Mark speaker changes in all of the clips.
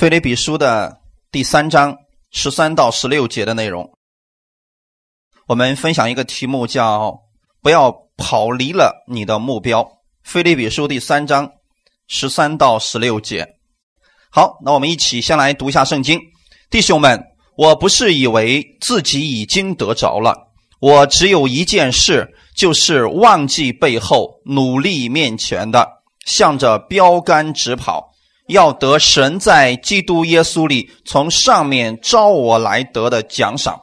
Speaker 1: 腓立比书的第三章十三到十六节的内容，我们分享一个题目，叫“不要跑离了你的目标”。腓立比书第三章十三到十六节。好，那我们一起先来读一下圣经，弟兄们，我不是以为自己已经得着了，我只有一件事，就是忘记背后，努力面前的，向着标杆直跑。要得神在基督耶稣里从上面招我来得的奖赏，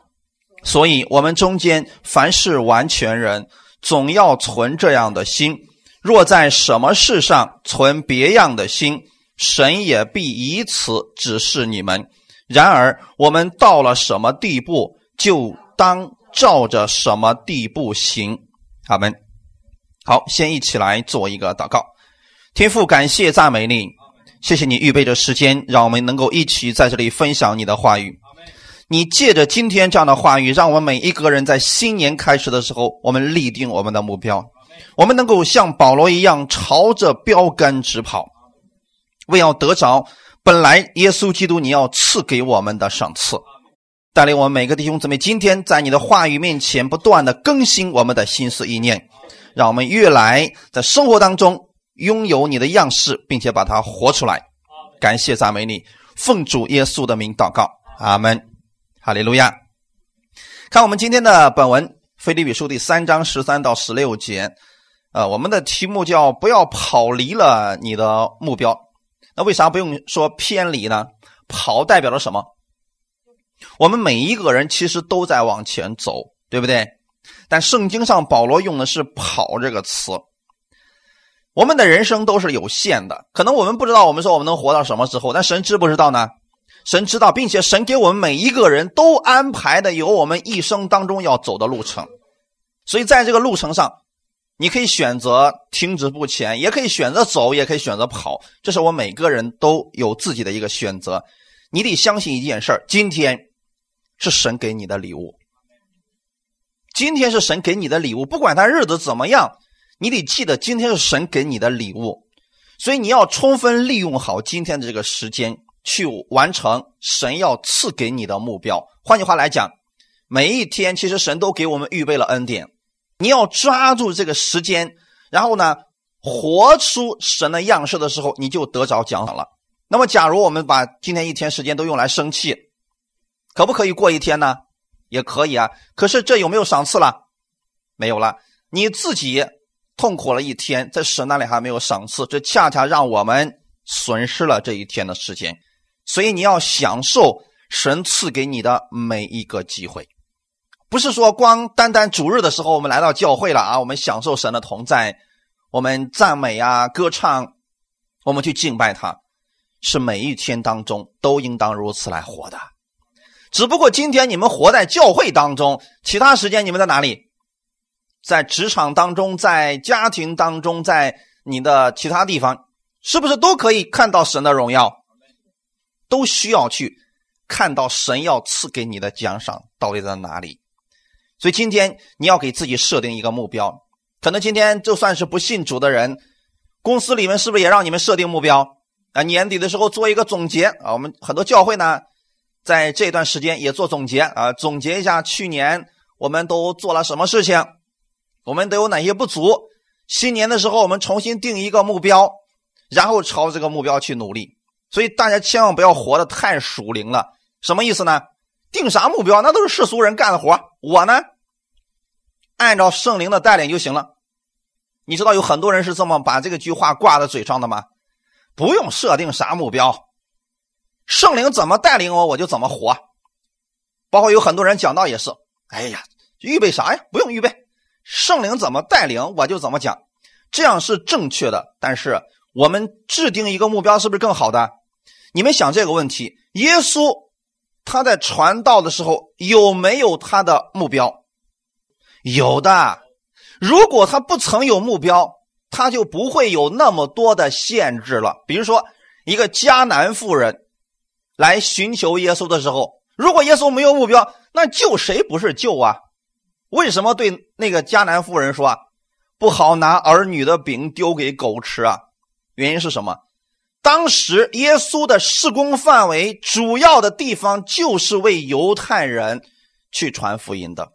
Speaker 1: 所以我们中间凡是完全人，总要存这样的心；若在什么事上存别样的心，神也必以此指示你们。然而我们到了什么地步，就当照着什么地步行。阿门。好，先一起来做一个祷告，天父，感谢赞美你。谢谢你预备着时间，让我们能够一起在这里分享你的话语。你借着今天这样的话语，让我们每一个人在新年开始的时候，我们立定我们的目标，我们能够像保罗一样朝着标杆直跑，为要得着本来耶稣基督你要赐给我们的赏赐。带领我们每个弟兄姊妹，今天在你的话语面前不断的更新我们的心思意念，让我们越来在生活当中。拥有你的样式，并且把它活出来。感谢赞美你，奉主耶稣的名祷告，阿门，哈利路亚。看我们今天的本文《腓立比书》第三章十三到十六节，呃，我们的题目叫“不要跑离了你的目标”。那为啥不用说偏离呢？跑代表了什么？我们每一个人其实都在往前走，对不对？但圣经上保罗用的是“跑”这个词。我们的人生都是有限的，可能我们不知道，我们说我们能活到什么时候，但神知不知道呢？神知道，并且神给我们每一个人都安排的有我们一生当中要走的路程，所以在这个路程上，你可以选择停止不前，也可以选择走，也可以选择跑，这是我每个人都有自己的一个选择。你得相信一件事今天是神给你的礼物，今天是神给你的礼物，不管他日子怎么样。你得记得，今天是神给你的礼物，所以你要充分利用好今天的这个时间，去完成神要赐给你的目标。换句话来讲，每一天其实神都给我们预备了恩典，你要抓住这个时间，然后呢，活出神的样式的时候，你就得着奖赏了。那么，假如我们把今天一天时间都用来生气，可不可以过一天呢？也可以啊。可是这有没有赏赐了？没有了，你自己。痛苦了一天，在神那里还没有赏赐，这恰恰让我们损失了这一天的时间。所以你要享受神赐给你的每一个机会，不是说光单单主日的时候我们来到教会了啊，我们享受神的同在，我们赞美啊、歌唱，我们去敬拜他，是每一天当中都应当如此来活的。只不过今天你们活在教会当中，其他时间你们在哪里？在职场当中，在家庭当中，在你的其他地方，是不是都可以看到神的荣耀？都需要去看到神要赐给你的奖赏到底在哪里？所以今天你要给自己设定一个目标。可能今天就算是不信主的人，公司里面是不是也让你们设定目标？啊，年底的时候做一个总结啊。我们很多教会呢，在这段时间也做总结啊，总结一下去年我们都做了什么事情。我们都有哪些不足？新年的时候，我们重新定一个目标，然后朝这个目标去努力。所以大家千万不要活得太属灵了。什么意思呢？定啥目标？那都是世俗人干的活。我呢，按照圣灵的带领就行了。你知道有很多人是这么把这个句话挂在嘴上的吗？不用设定啥目标，圣灵怎么带领我，我就怎么活。包括有很多人讲道也是，哎呀，预备啥呀？不用预备。圣灵怎么带领，我就怎么讲，这样是正确的。但是我们制定一个目标，是不是更好的？你们想这个问题：耶稣他在传道的时候有没有他的目标？有的。如果他不曾有目标，他就不会有那么多的限制了。比如说，一个迦南妇人来寻求耶稣的时候，如果耶稣没有目标，那救谁不是救啊？为什么对那个迦南妇人说啊不好拿儿女的饼丢给狗吃啊？原因是什么？当时耶稣的施工范围主要的地方就是为犹太人去传福音的，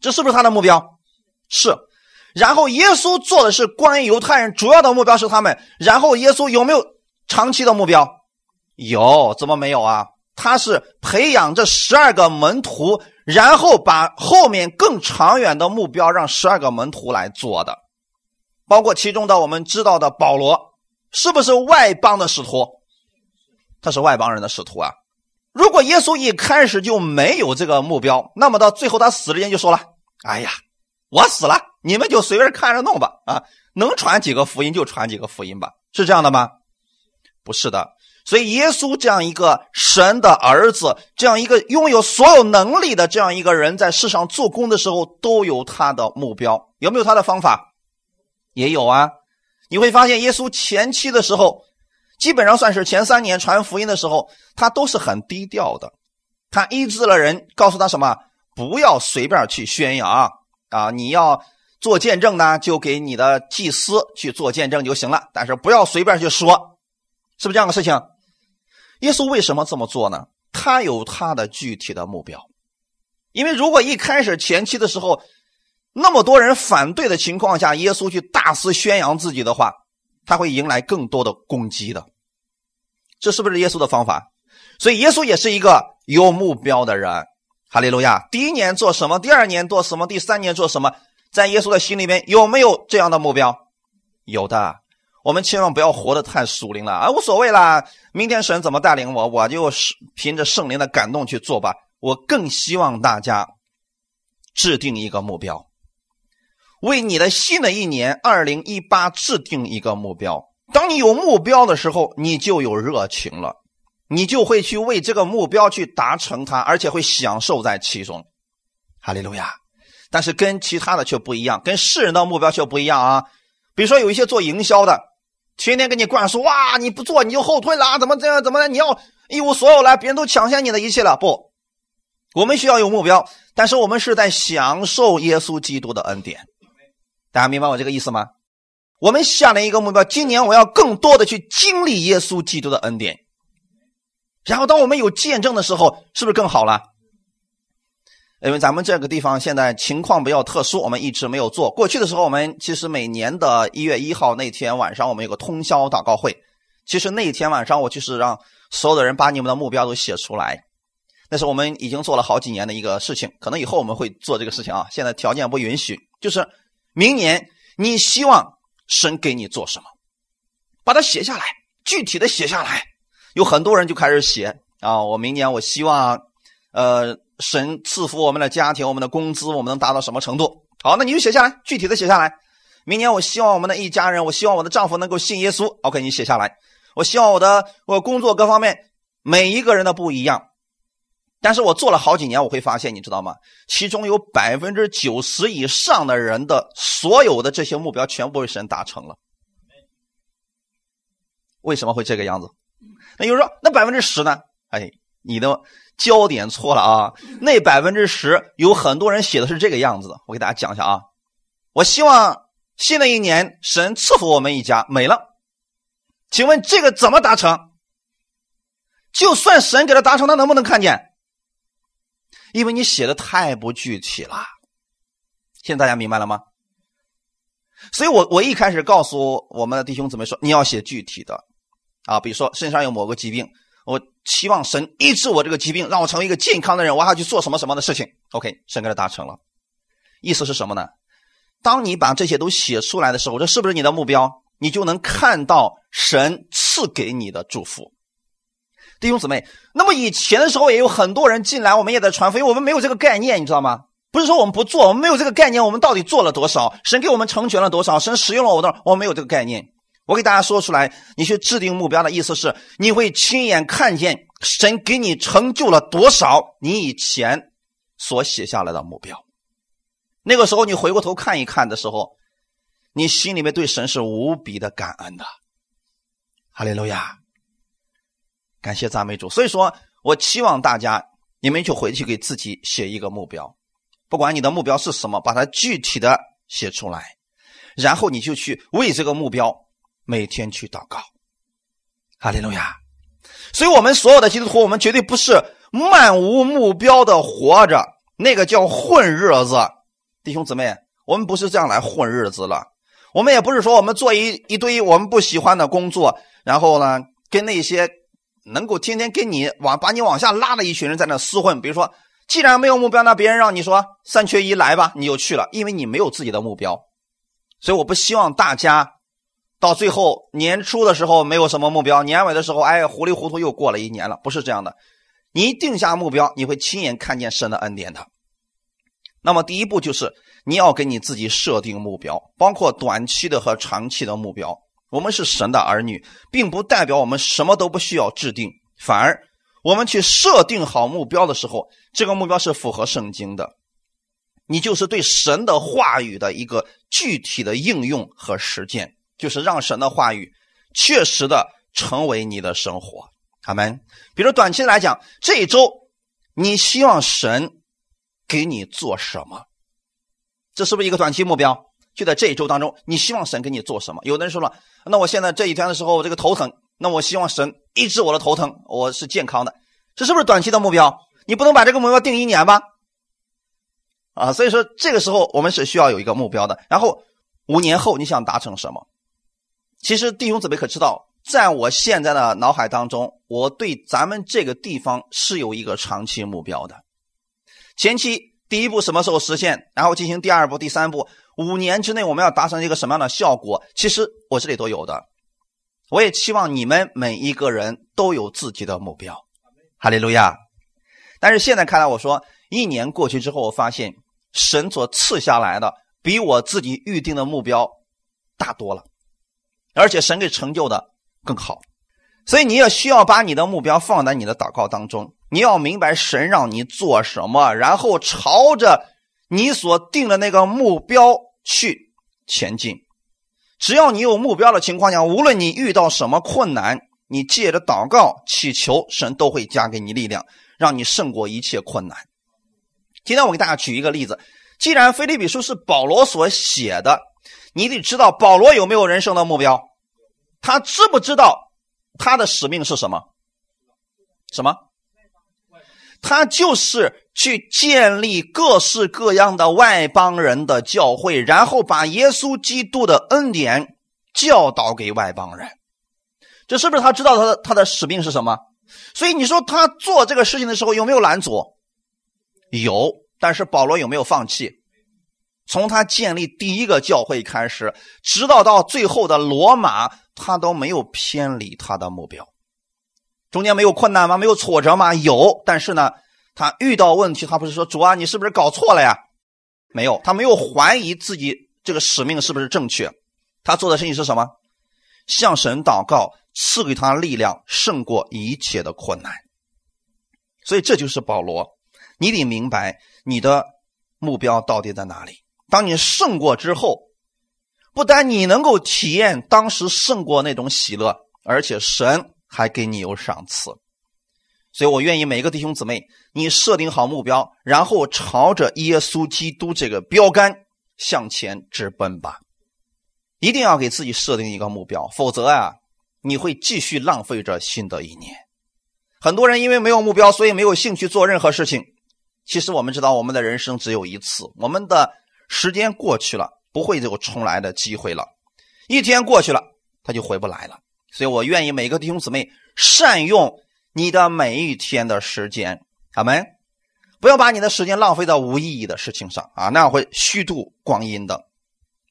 Speaker 1: 这是不是他的目标？是。然后耶稣做的是关于犹太人，主要的目标是他们。然后耶稣有没有长期的目标？有，怎么没有啊？他是培养这十二个门徒，然后把后面更长远的目标让十二个门徒来做的，包括其中的我们知道的保罗，是不是外邦的使徒？他是外邦人的使徒啊。如果耶稣一开始就没有这个目标，那么到最后他死之前就说了：“哎呀，我死了，你们就随便看着弄吧，啊，能传几个福音就传几个福音吧。”是这样的吗？不是的。所以，耶稣这样一个神的儿子，这样一个拥有所有能力的这样一个人，在世上做工的时候，都有他的目标。有没有他的方法？也有啊。你会发现，耶稣前期的时候，基本上算是前三年传福音的时候，他都是很低调的。他医治了人，告诉他什么？不要随便去宣扬啊！你要做见证呢，就给你的祭司去做见证就行了。但是不要随便去说，是不是这样的事情？耶稣为什么这么做呢？他有他的具体的目标，因为如果一开始前期的时候，那么多人反对的情况下，耶稣去大肆宣扬自己的话，他会迎来更多的攻击的。这是不是耶稣的方法？所以耶稣也是一个有目标的人。哈利路亚！第一年做什么？第二年做什么？第三年做什么？在耶稣的心里面有没有这样的目标？有的。我们千万不要活得太属灵了啊，无所谓啦。明天神怎么带领我，我就是凭着圣灵的感动去做吧。我更希望大家制定一个目标，为你的新的一年二零一八制定一个目标。当你有目标的时候，你就有热情了，你就会去为这个目标去达成它，而且会享受在其中。哈利路亚！但是跟其他的却不一样，跟世人的目标却不一样啊。比如说有一些做营销的。天天给你灌输哇！你不做你就后退了，怎么这样？怎么的？你要一无所有了，别人都抢先你的一切了。不，我们需要有目标，但是我们是在享受耶稣基督的恩典。大家明白我这个意思吗？我们下了一个目标，今年我要更多的去经历耶稣基督的恩典。然后，当我们有见证的时候，是不是更好了？因为咱们这个地方现在情况比较特殊，我们一直没有做。过去的时候，我们其实每年的一月一号那天晚上，我们有个通宵祷告会。其实那一天晚上，我就是让所有的人把你们的目标都写出来。那是我们已经做了好几年的一个事情，可能以后我们会做这个事情啊。现在条件不允许，就是明年你希望神给你做什么，把它写下来，具体的写下来。有很多人就开始写啊，我明年我希望，呃。神赐福我们的家庭，我们的工资，我们能达到什么程度？好，那你就写下来，具体的写下来。明年我希望我们的一家人，我希望我的丈夫能够信耶稣。OK，你写下来。我希望我的我工作各方面，每一个人的不一样。但是我做了好几年，我会发现，你知道吗？其中有百分之九十以上的人的所有的这些目标，全部被神达成了。为什么会这个样子？那有人说，那百分之十呢？哎，你的。焦点错了啊！那百分之十有很多人写的是这个样子的，我给大家讲一下啊。我希望新的一年神赐福我们一家，没了。请问这个怎么达成？就算神给他达成，他能不能看见？因为你写的太不具体了。现在大家明白了吗？所以我我一开始告诉我们的弟兄姊妹说，你要写具体的啊，比如说身上有某个疾病。我期望神医治我这个疾病，让我成为一个健康的人。我还要去做什么什么的事情？OK，神给他达成了。意思是什么呢？当你把这些都写出来的时候，这是不是你的目标？你就能看到神赐给你的祝福。弟兄姊妹，那么以前的时候也有很多人进来，我们也在传福音，我们没有这个概念，你知道吗？不是说我们不做，我们没有这个概念，我们到底做了多少？神给我们成全了多少？神使用了我多少？我没有这个概念。我给大家说出来，你去制定目标的意思是，你会亲眼看见神给你成就了多少你以前所写下来的目标。那个时候你回过头看一看的时候，你心里面对神是无比的感恩的。哈利路亚，感谢赞美主。所以说我期望大家，你们就回去给自己写一个目标，不管你的目标是什么，把它具体的写出来，然后你就去为这个目标。每天去祷告，哈利路亚！所以，我们所有的基督徒，我们绝对不是漫无目标的活着，那个叫混日子。弟兄姊妹，我们不是这样来混日子了。我们也不是说我们做一一堆我们不喜欢的工作，然后呢，跟那些能够天天跟你往把你往下拉的一群人在那厮混。比如说，既然没有目标，那别人让你说三缺一来吧，你就去了，因为你没有自己的目标。所以，我不希望大家到最后年初的时候没有什么目标，年尾的时候，哎，糊里糊涂又过了一年了。不是这样的，你一定下目标，你会亲眼看见神的恩典的。那么，第一步就是你要给你自己设定目标，包括短期的和长期的目标。我们是神的儿女，并不代表我们什么都不需要制定，反而我们去设定好目标的时候，这个目标是符合圣经的。你就是对神的话语的一个具体的应用和实践，就是让神的话语确实的成为你的生活。阿门。比如短期来讲，这一周你希望神给你做什么？这是不是一个短期目标？就在这一周当中，你希望神给你做什么？有的人说了，那我现在这一天的时候，我这个头疼，那我希望神医治我的头疼，我是健康的，这是不是短期的目标？你不能把这个目标定一年吧？啊，所以说这个时候我们是需要有一个目标的。然后五年后你想达成什么？其实弟兄姊妹可知道，在我现在的脑海当中，我对咱们这个地方是有一个长期目标的。前期第一步什么时候实现？然后进行第二步、第三步，五年之内我们要达成一个什么样的效果？其实我这里都有的。我也期望你们每一个人都有自己的目标。哈利路亚！但是现在看来，我说一年过去之后，我发现。神所赐下来的比我自己预定的目标大多了，而且神给成就的更好，所以你也需要把你的目标放在你的祷告当中。你要明白神让你做什么，然后朝着你所定的那个目标去前进。只要你有目标的情况下，无论你遇到什么困难，你借着祷告祈求，神都会加给你力量，让你胜过一切困难。今天我给大家举一个例子，既然菲利比书是保罗所写的，你得知道保罗有没有人生的目标？他知不知道他的使命是什么？什么？他就是去建立各式各样的外邦人的教会，然后把耶稣基督的恩典教导给外邦人。这是不是他知道他的他的使命是什么？所以你说他做这个事情的时候有没有拦阻？有，但是保罗有没有放弃？从他建立第一个教会开始，直到到最后的罗马，他都没有偏离他的目标。中间没有困难吗？没有挫折吗？有，但是呢，他遇到问题，他不是说主啊，你是不是搞错了呀？没有，他没有怀疑自己这个使命是不是正确。他做的事情是什么？向神祷告，赐给他力量，胜过一切的困难。所以这就是保罗。你得明白你的目标到底在哪里。当你胜过之后，不但你能够体验当时胜过那种喜乐，而且神还给你有赏赐。所以我愿意每个弟兄姊妹，你设定好目标，然后朝着耶稣基督这个标杆向前直奔吧。一定要给自己设定一个目标，否则啊，你会继续浪费着新的一年。很多人因为没有目标，所以没有兴趣做任何事情。其实我们知道，我们的人生只有一次，我们的时间过去了，不会有重来的机会了。一天过去了，他就回不来了。所以我愿意每个弟兄姊妹善用你的每一天的时间，阿门。不要把你的时间浪费在无意义的事情上啊，那样会虚度光阴的。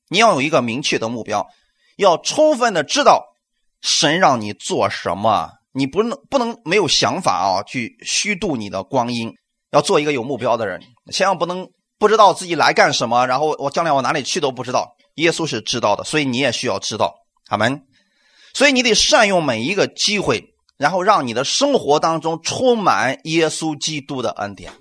Speaker 1: 你要有一个明确的目标，要充分的知道神让你做什么，你不能不能没有想法啊，去虚度你的光阴。要做一个有目标的人，千万不能不知道自己来干什么，然后我将来往哪里去都不知道。耶稣是知道的，所以你也需要知道，阿门。所以你得善用每一个机会，然后让你的生活当中充满耶稣基督的恩典。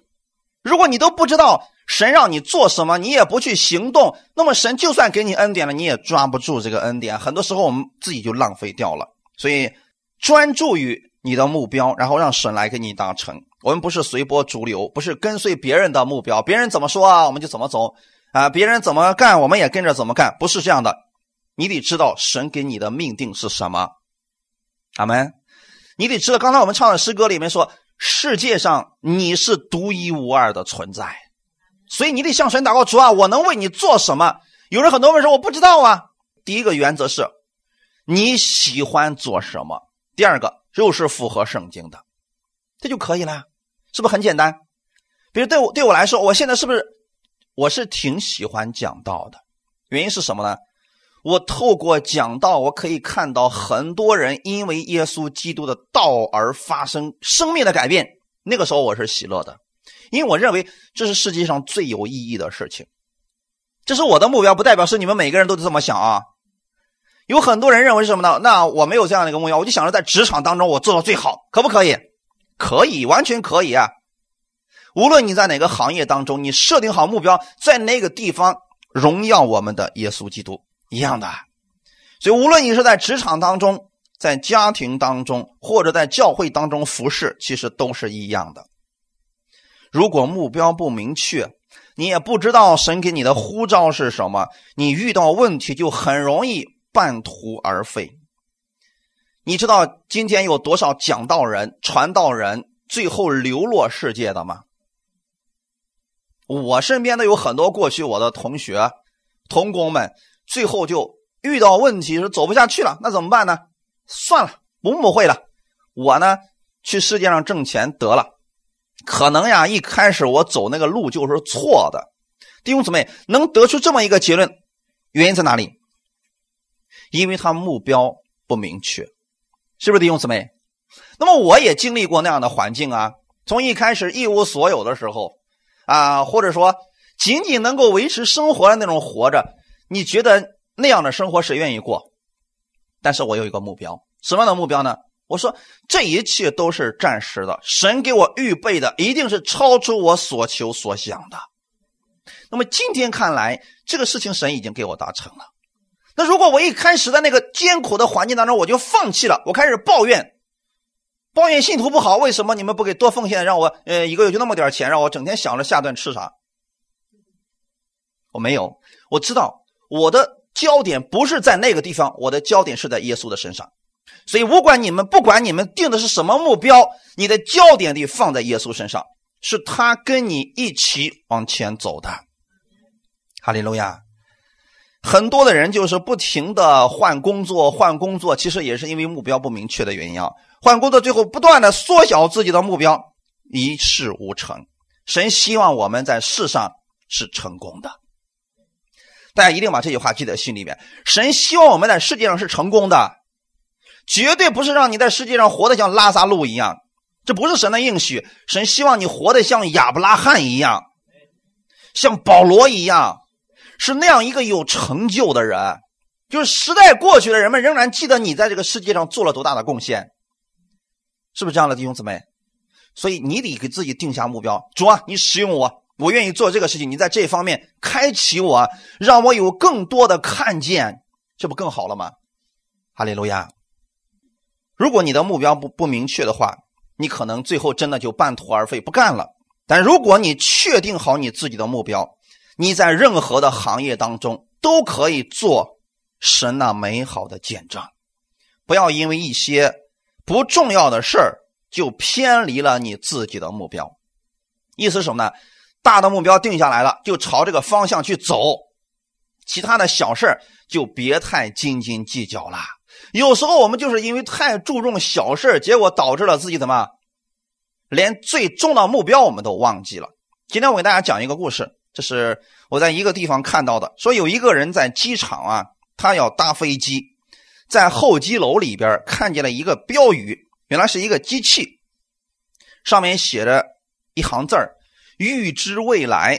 Speaker 1: 如果你都不知道神让你做什么，你也不去行动，那么神就算给你恩典了，你也抓不住这个恩典。很多时候我们自己就浪费掉了。所以专注于你的目标，然后让神来给你达成。我们不是随波逐流，不是跟随别人的目标，别人怎么说啊，我们就怎么走啊，别人怎么干，我们也跟着怎么干，不是这样的。你得知道神给你的命定是什么，阿门。你得知道，刚才我们唱的诗歌里面说，世界上你是独一无二的存在，所以你得向神祷告主啊，我能为你做什么？有人很多问说我不知道啊。第一个原则是，你喜欢做什么？第二个又是符合圣经的，这就可以了，是不是很简单？比如对我对我来说，我现在是不是我是挺喜欢讲道的？原因是什么呢？我透过讲道，我可以看到很多人因为耶稣基督的道而发生生命的改变。那个时候我是喜乐的，因为我认为这是世界上最有意义的事情。这是我的目标，不代表是你们每个人都这么想啊。有很多人认为是什么呢？那我没有这样的一个目标，我就想着在职场当中我做到最好，可不可以？可以，完全可以啊。无论你在哪个行业当中，你设定好目标，在那个地方荣耀我们的耶稣基督。一样的，所以无论你是在职场当中、在家庭当中，或者在教会当中服侍，其实都是一样的。如果目标不明确，你也不知道神给你的呼召是什么，你遇到问题就很容易半途而废。你知道今天有多少讲道人、传道人最后流落世界的吗？我身边的有很多过去我的同学、同工们。最后就遇到问题是走不下去了，那怎么办呢？算了，不误会了。我呢，去世界上挣钱得了。可能呀，一开始我走那个路就是错的。弟兄姊妹，能得出这么一个结论，原因在哪里？因为他目标不明确，是不是弟兄姊妹？那么我也经历过那样的环境啊，从一开始一无所有的时候啊，或者说仅仅能够维持生活的那种活着。你觉得那样的生活谁愿意过？但是我有一个目标，什么样的目标呢？我说这一切都是暂时的，神给我预备的一定是超出我所求所想的。那么今天看来，这个事情神已经给我达成了。那如果我一开始在那个艰苦的环境当中我就放弃了，我开始抱怨，抱怨信徒不好，为什么你们不给多奉献，让我呃一个月就那么点钱，让我整天想着下顿吃啥？我没有，我知道。我的焦点不是在那个地方，我的焦点是在耶稣的身上。所以，不管你们不管你们定的是什么目标，你的焦点得放在耶稣身上，是他跟你一起往前走的。哈利路亚！很多的人就是不停的换工作，换工作，其实也是因为目标不明确的原因啊。换工作最后不断的缩小自己的目标，一事无成。神希望我们在世上是成功的。大家一定把这句话记在心里面。神希望我们在世界上是成功的，绝对不是让你在世界上活得像拉萨路一样。这不是神的应许。神希望你活得像亚伯拉罕一样，像保罗一样，是那样一个有成就的人。就是时代过去了，人们仍然记得你在这个世界上做了多大的贡献，是不是这样的弟兄姊妹？所以你得给自己定下目标。主啊，你使用我。我愿意做这个事情，你在这方面开启我，让我有更多的看见，这不更好了吗？哈利路亚！如果你的目标不不明确的话，你可能最后真的就半途而废，不干了。但如果你确定好你自己的目标，你在任何的行业当中都可以做神那美好的见证。不要因为一些不重要的事儿就偏离了你自己的目标。意思是什么呢？大的目标定下来了，就朝这个方向去走，其他的小事就别太斤斤计较了。有时候我们就是因为太注重小事结果导致了自己怎么，连最终的目标我们都忘记了。今天我给大家讲一个故事，这是我在一个地方看到的，说有一个人在机场啊，他要搭飞机，在候机楼里边看见了一个标语，原来是一个机器，上面写着一行字儿。预知未来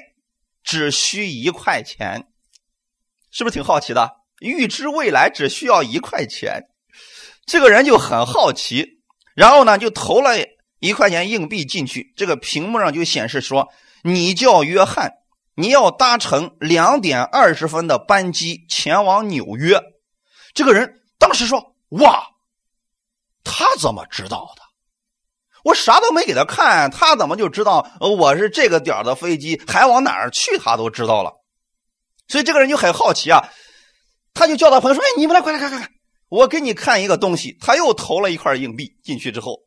Speaker 1: 只需一块钱，是不是挺好奇的？预知未来只需要一块钱，这个人就很好奇，然后呢就投了一块钱硬币进去，这个屏幕上就显示说：“你叫约翰，你要搭乘两点二十分的班机前往纽约。”这个人当时说：“哇，他怎么知道的？”我啥都没给他看，他怎么就知道我是这个点的飞机还往哪儿去？他都知道了，所以这个人就很好奇啊，他就叫他朋友说：“哎，你们来，快来看看看，我给你看一个东西，他又投了一块硬币进去之后，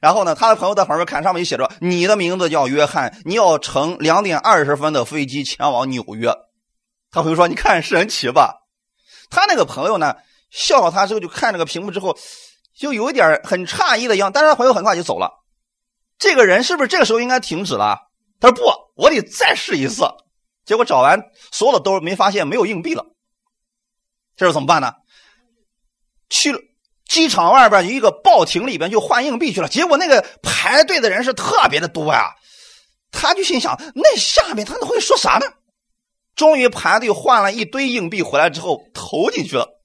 Speaker 1: 然后呢，他的朋友在旁边看，上面就写着你的名字叫约翰，你要乘两点二十分的飞机前往纽约。他朋友说：“你看神奇吧？”他那个朋友呢，笑他之后就看这个屏幕之后，就有一点很诧异的样，但是他朋友很快就走了。这个人是不是这个时候应该停止了？他说：“不，我得再试一次。”结果找完所有的兜没发现没有硬币了，这时候怎么办呢？去了机场外边一个报亭里边就换硬币去了。结果那个排队的人是特别的多呀，他就心想：那下面他会说啥呢？终于排队换了一堆硬币回来之后投进去了。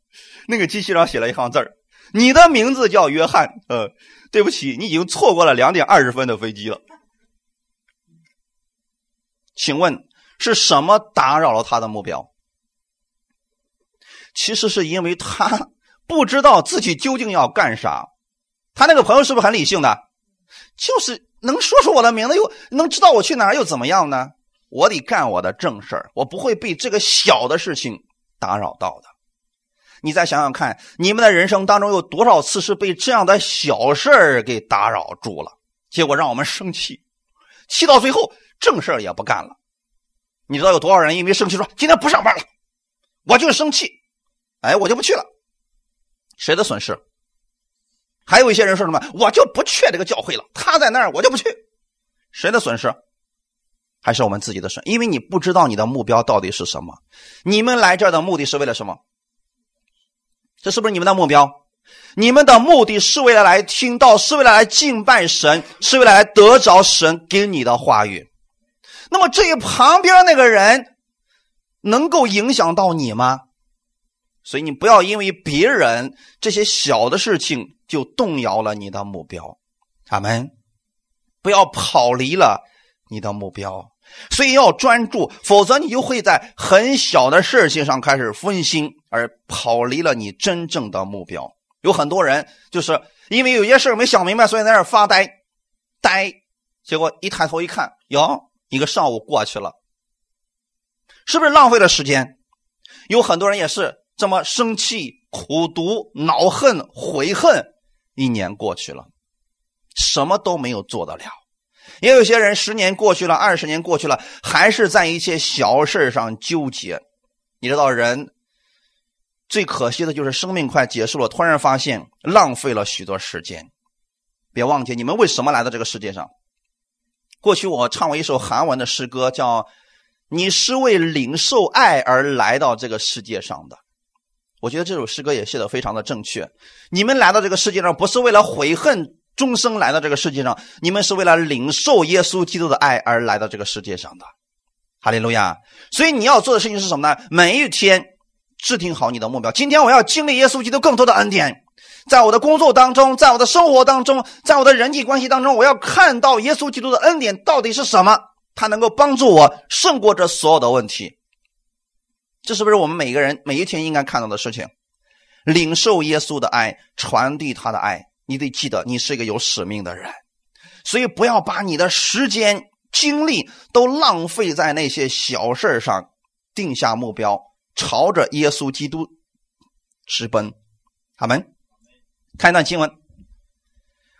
Speaker 1: 那个机器上写了一行字儿：“你的名字叫约翰。”呃，对不起，你已经错过了两点二十分的飞机了。请问是什么打扰了他的目标？其实是因为他不知道自己究竟要干啥。他那个朋友是不是很理性的？就是能说出我的名字，又能知道我去哪儿，又怎么样呢？我得干我的正事儿，我不会被这个小的事情打扰到的。你再想想看，你们的人生当中有多少次是被这样的小事儿给打扰住了？结果让我们生气，气到最后。正事也不干了，你知道有多少人因为生气说今天不上班了，我就是生气，哎，我就不去了，谁的损失？还有一些人说什么，我就不去这个教会了，他在那儿，我就不去，谁的损失？还是我们自己的损？因为你不知道你的目标到底是什么。你们来这儿的目的是为了什么？这是不是你们的目标？你们的目的是为了来听到，是为了来敬拜神，是为了来得着神给你的话语。那么，至于旁边那个人能够影响到你吗？所以你不要因为别人这些小的事情就动摇了你的目标，阿门。不要跑离了你的目标，所以要专注，否则你就会在很小的事情上开始分心，而跑离了你真正的目标。有很多人就是因为有些事没想明白，所以在那发呆，呆，结果一抬头一看，哟。一个上午过去了，是不是浪费了时间？有很多人也是这么生气、苦读、恼恨、悔恨，一年过去了，什么都没有做得了。也有些人十年过去了，二十年过去了，还是在一些小事上纠结。你知道，人最可惜的就是生命快结束了，突然发现浪费了许多时间。别忘记，你们为什么来到这个世界上？过去我唱过一首韩文的诗歌，叫“你是为领受爱而来到这个世界上的”。我觉得这首诗歌也写的非常的正确。你们来到这个世界上，不是为了悔恨终生来到这个世界上，你们是为了领受耶稣基督的爱而来到这个世界上的。哈利路亚！所以你要做的事情是什么呢？每一天制定好你的目标。今天我要经历耶稣基督更多的恩典。在我的工作当中，在我的生活当中，在我的人际关系当中，我要看到耶稣基督的恩典到底是什么？他能够帮助我胜过这所有的问题。这是不是我们每个人每一天应该看到的事情？领受耶稣的爱，传递他的爱。你得记得，你是一个有使命的人，所以不要把你的时间、精力都浪费在那些小事上。定下目标，朝着耶稣基督直奔。阿门。看一段经文，《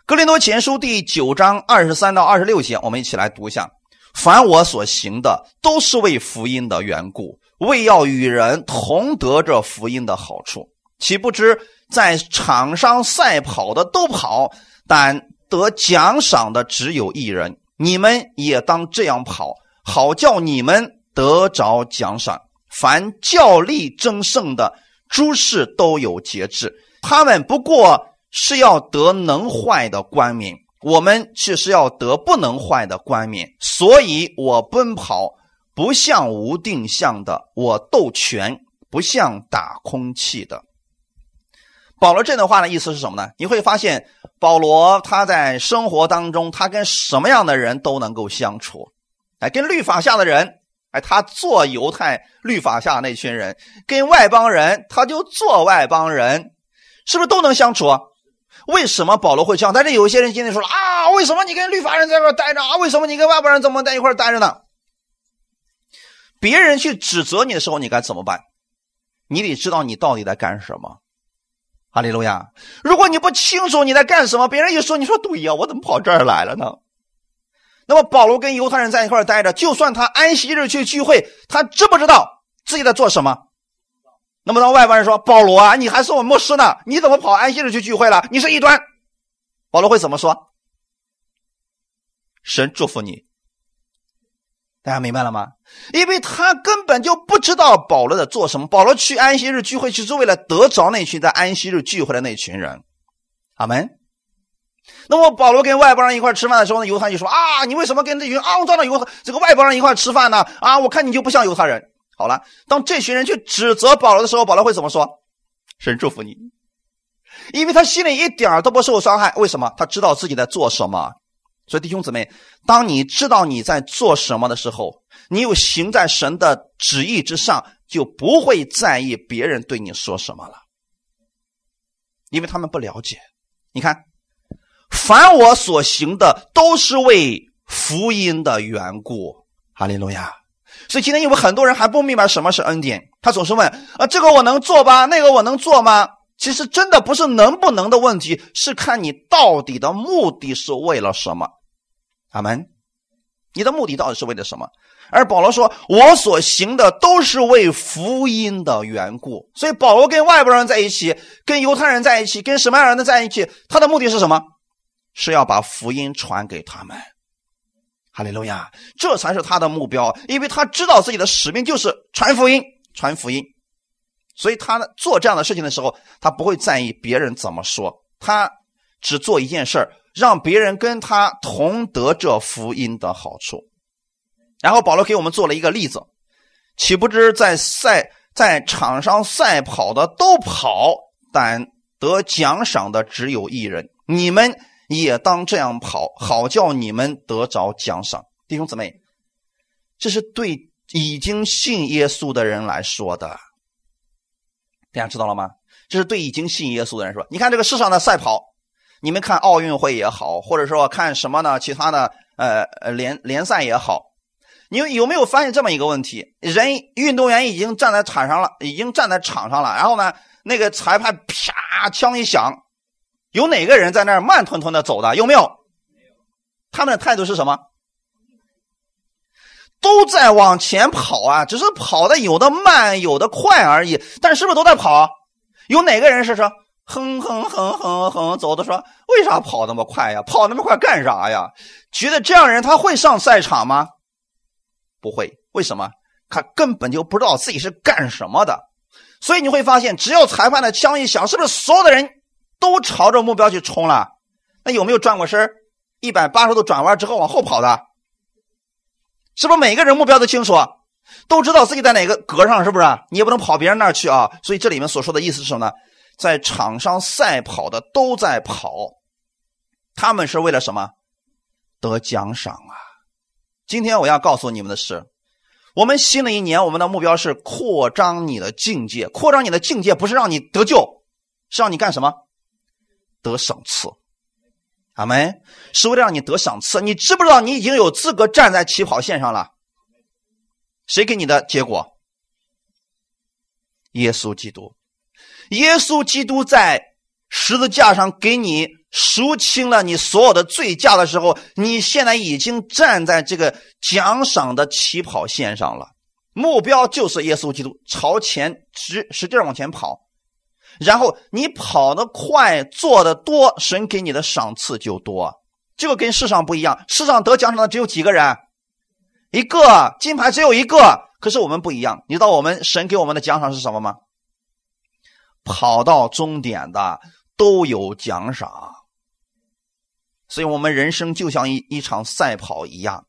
Speaker 1: 格林多前书》第九章二十三到二十六节，我们一起来读一下。凡我所行的，都是为福音的缘故，为要与人同得这福音的好处。岂不知在场上赛跑的都跑，但得奖赏的只有一人。你们也当这样跑，好叫你们得着奖赏。凡较力争胜的，诸事都有节制。他们不过是要得能坏的冠冕，我们却是要得不能坏的冠冕。所以我奔跑不像无定向的，我斗拳不像打空气的。保罗这段话的意思是什么呢？你会发现，保罗他在生活当中，他跟什么样的人都能够相处。哎，跟律法下的人，哎，他做犹太律法下那群人；跟外邦人，他就做外邦人。是不是都能相处？为什么保罗会这样？但是有一些人今天说了啊，为什么你跟律法人在一块待着啊？为什么你跟外国人怎么在一块待着呢？别人去指责你的时候，你该怎么办？你得知道你到底在干什么。哈利路亚！如果你不清楚你在干什么，别人一说，你说对呀，我怎么跑这儿来了呢？那么保罗跟犹太人在一块待着，就算他安息日去聚会，他知不知道自己在做什么？那么当外邦人说：“保罗啊，你还是我牧师呢，你怎么跑安息日去聚会了？你是异端。”保罗会怎么说？神祝福你。大家明白了吗？因为他根本就不知道保罗在做什么。保罗去安息日聚会，就是为了得着那群在安息日聚会的那群人。阿门。那么保罗跟外邦人一块吃饭的时候呢，犹太人就说：“啊，你为什么跟这群肮脏的犹这个外邦人一块吃饭呢？啊，我看你就不像犹太人。”好了，当这群人去指责保罗的时候，保罗会怎么说？神祝福你，因为他心里一点都不受伤害。为什么？他知道自己在做什么。所以弟兄姊妹，当你知道你在做什么的时候，你又行在神的旨意之上，就不会在意别人对你说什么了，因为他们不了解。你看，凡我所行的，都是为福音的缘故。哈利路亚。所以今天因为很多人还不明白什么是恩典，他总是问：啊，这个我能做吧？那个我能做吗？其实真的不是能不能的问题，是看你到底的目的是为了什么。阿门。你的目的到底是为了什么？而保罗说：“我所行的都是为福音的缘故。”所以保罗跟外国人在一起，跟犹太人在一起，跟什么样的人在一起？他的目的是什么？是要把福音传给他们。哈利路亚，这才是他的目标，因为他知道自己的使命就是传福音，传福音。所以他做这样的事情的时候，他不会在意别人怎么说，他只做一件事让别人跟他同得这福音的好处。然后保罗给我们做了一个例子：岂不知在赛在场上赛跑的都跑，但得奖赏的只有一人。你们也当这样跑，好叫你们得着奖赏。弟兄姊妹，这是对已经信耶稣的人来说的。大家知道了吗？这是对已经信耶稣的人说：“你看这个世上的赛跑，你们看奥运会也好，或者说看什么呢？其他的呃呃联联赛也好，你有没有发现这么一个问题？人运动员已经站在场上了，已经站在场上了，然后呢，那个裁判啪枪一响，有哪个人在那儿慢吞吞的走的？有没有？他们的态度是什么？都在往前跑啊，只是跑的有的慢，有的快而已。但是不是都在跑？有哪个人是说哼哼哼哼哼走的？说为啥跑那么快呀？跑那么快干啥呀？觉得这样人他会上赛场吗？不会。为什么？他根本就不知道自己是干什么的。所以你会发现，只要裁判的枪一响，是不是所有的人都朝着目标去冲了？那有没有转过身一百八十度转弯之后往后跑的？是不是每个人目标都清楚，都知道自己在哪个格上？是不是？你也不能跑别人那儿去啊！所以这里面所说的意思是什么呢？在场上赛跑的都在跑，他们是为了什么？得奖赏啊！今天我要告诉你们的是，我们新的一年，我们的目标是扩张你的境界。扩张你的境界不是让你得救，是让你干什么？得赏赐。阿门，是为了让你得赏赐。你知不知道你已经有资格站在起跑线上了？谁给你的结果？耶稣基督，耶稣基督在十字架上给你赎清了你所有的罪驾的时候，你现在已经站在这个奖赏的起跑线上了。目标就是耶稣基督，朝前直使劲往前跑。然后你跑得快，做的多，神给你的赏赐就多。这个跟世上不一样，世上得奖赏的只有几个人，一个金牌只有一个。可是我们不一样，你知道我们神给我们的奖赏是什么吗？跑到终点的都有奖赏。所以，我们人生就像一一场赛跑一样，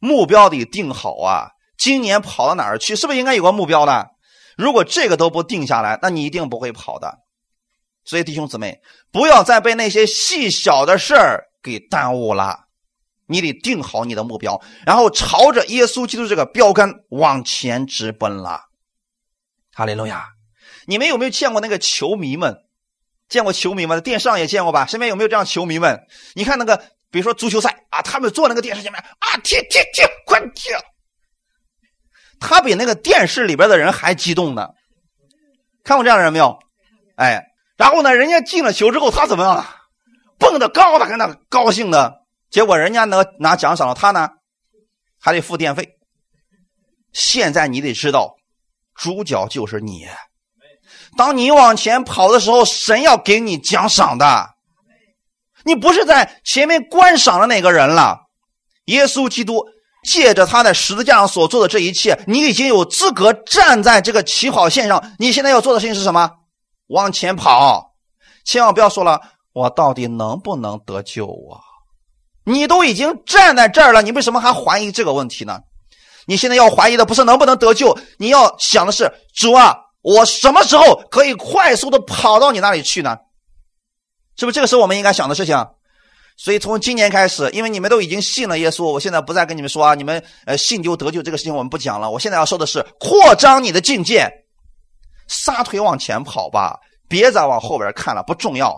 Speaker 1: 目标得定好啊。今年跑到哪儿去？是不是应该有个目标的？如果这个都不定下来，那你一定不会跑的。所以弟兄姊妹，不要再被那些细小的事儿给耽误了。你得定好你的目标，然后朝着耶稣基督这个标杆往前直奔了。哈利路亚！你们有没有见过那个球迷们？见过球迷吗？电视上也见过吧？身边有没有这样球迷们？你看那个，比如说足球赛啊，他们坐那个电视前面啊，踢踢踢，快踢！他比那个电视里边的人还激动呢，看过这样的人没有？哎，然后呢，人家进了球之后，他怎么样？蹦得高的，跟那高兴的。结果人家拿拿奖赏了，他呢还得付电费。现在你得知道，主角就是你。当你往前跑的时候，神要给你奖赏的。你不是在前面观赏的那个人了。耶稣基督借着他在十字架上所做的这一切，你已经有资格站在这个起跑线上。你现在要做的事情是什么？往前跑，千万不要说了，我到底能不能得救啊？你都已经站在这儿了，你为什么还怀疑这个问题呢？你现在要怀疑的不是能不能得救，你要想的是主啊。我什么时候可以快速的跑到你那里去呢？是不是这个时候我们应该想的事情？所以从今年开始，因为你们都已经信了耶稣，我现在不再跟你们说啊，你们呃信就得救这个事情我们不讲了。我现在要说的是扩张你的境界，撒腿往前跑吧，别再往后边看了，不重要。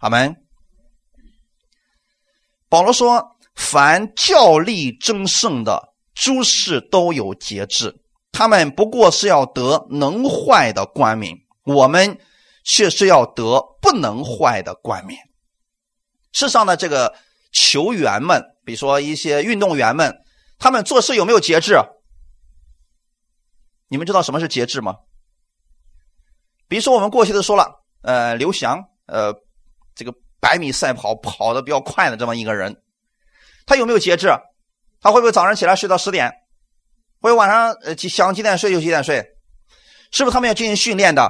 Speaker 1: 阿门。保罗说：“凡教力争胜的诸事都有节制。”他们不过是要得能坏的冠冕，我们却是要得不能坏的冠冕。世上的这个球员们，比如说一些运动员们，他们做事有没有节制？你们知道什么是节制吗？比如说我们过去都说了，呃，刘翔，呃，这个百米赛跑跑的比较快的这么一个人，他有没有节制？他会不会早上起来睡到十点？会晚上呃想几点睡就几点睡，是不是他们要进行训练的？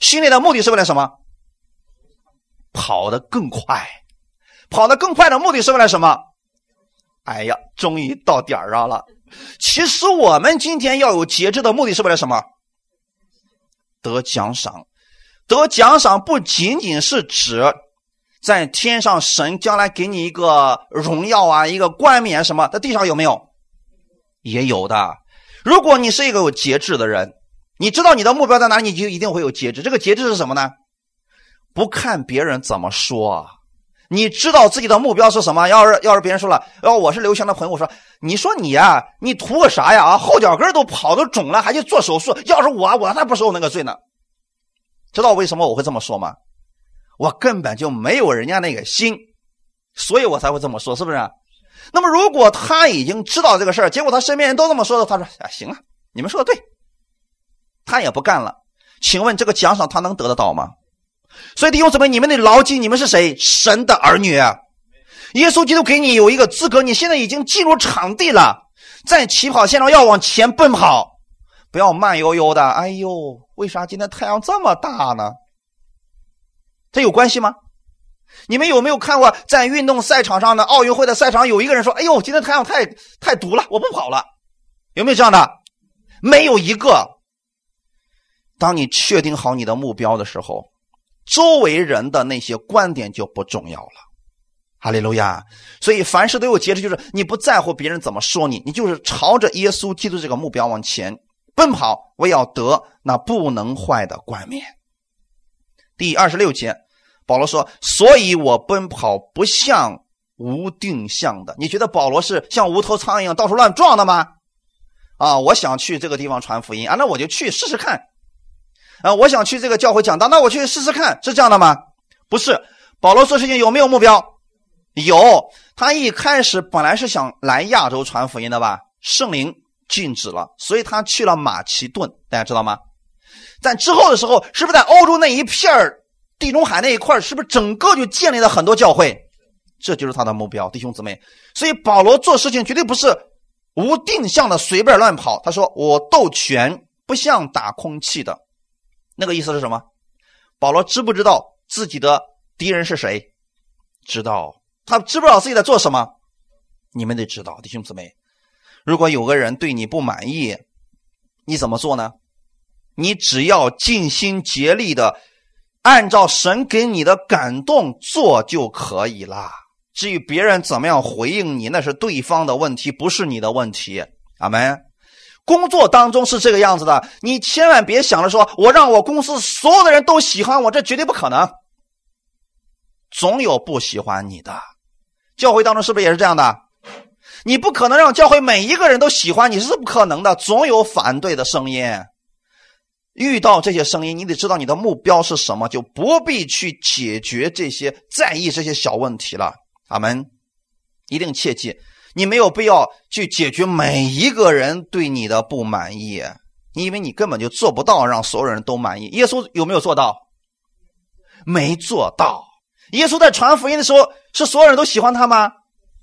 Speaker 1: 训练的目的是为了什么？跑得更快，跑得更快的目的是为了什么？哎呀，终于到点儿上了。其实我们今天要有节制的目的是为了什么？得奖赏，得奖赏不仅仅是指在天上神将来给你一个荣耀啊，一个冠冕什么，在地上有没有？也有的。如果你是一个有节制的人，你知道你的目标在哪里，你就一定会有节制。这个节制是什么呢？不看别人怎么说，你知道自己的目标是什么。要是要是别人说了，要我是刘翔的朋友，我说你说你啊，你图个啥呀？啊，后脚跟都跑都肿了，还去做手术。要是我，我才不受那个罪呢。知道为什么我会这么说吗？我根本就没有人家那个心，所以我才会这么说，是不是？那么，如果他已经知道这个事儿，结果他身边人都这么说的，他说：“啊，行了，你们说的对。”他也不干了。请问这个奖赏他能得得到吗？所以弟兄姊妹，你们得牢记，你们是谁？神的儿女。耶稣基督给你有一个资格，你现在已经进入场地了，在起跑线上要往前奔跑，不要慢悠悠的。哎呦，为啥今天太阳这么大呢？这有关系吗？你们有没有看过在运动赛场上的奥运会的赛场，有一个人说：“哎呦，今天太阳太太毒了，我不跑了。”有没有这样的？没有一个。当你确定好你的目标的时候，周围人的那些观点就不重要了。哈利路亚！所以凡事都有节制，就是你不在乎别人怎么说你，你就是朝着耶稣基督这个目标往前奔跑，我要得那不能坏的冠冕。第二十六节。保罗说：“所以我奔跑不像无定向的。你觉得保罗是像无头苍蝇到处乱撞的吗？啊，我想去这个地方传福音啊，那我就去试试看。啊，我想去这个教会讲道，那我去试试看，是这样的吗？不是。保罗做事情有没有目标？有。他一开始本来是想来亚洲传福音的吧？圣灵禁止了，所以他去了马其顿，大家知道吗？在之后的时候，是不是在欧洲那一片？”地中海那一块是不是整个就建立了很多教会？这就是他的目标，弟兄姊妹。所以保罗做事情绝对不是无定向的随便乱跑。他说：“我斗拳不像打空气的。”那个意思是什么？保罗知不知道自己的敌人是谁？知道。他知不知道自己在做什么？你们得知道，弟兄姊妹。如果有个人对你不满意，你怎么做呢？你只要尽心竭力的。按照神给你的感动做就可以了。至于别人怎么样回应你，那是对方的问题，不是你的问题。阿门。工作当中是这个样子的，你千万别想着说我让我公司所有的人都喜欢我，这绝对不可能。总有不喜欢你的。教会当中是不是也是这样的？你不可能让教会每一个人都喜欢你，是不可能的。总有反对的声音。遇到这些声音，你得知道你的目标是什么，就不必去解决这些在意这些小问题了。阿门！一定切记，你没有必要去解决每一个人对你的不满意，因为你根本就做不到让所有人都满意。耶稣有没有做到？没做到。耶稣在传福音的时候，是所有人都喜欢他吗？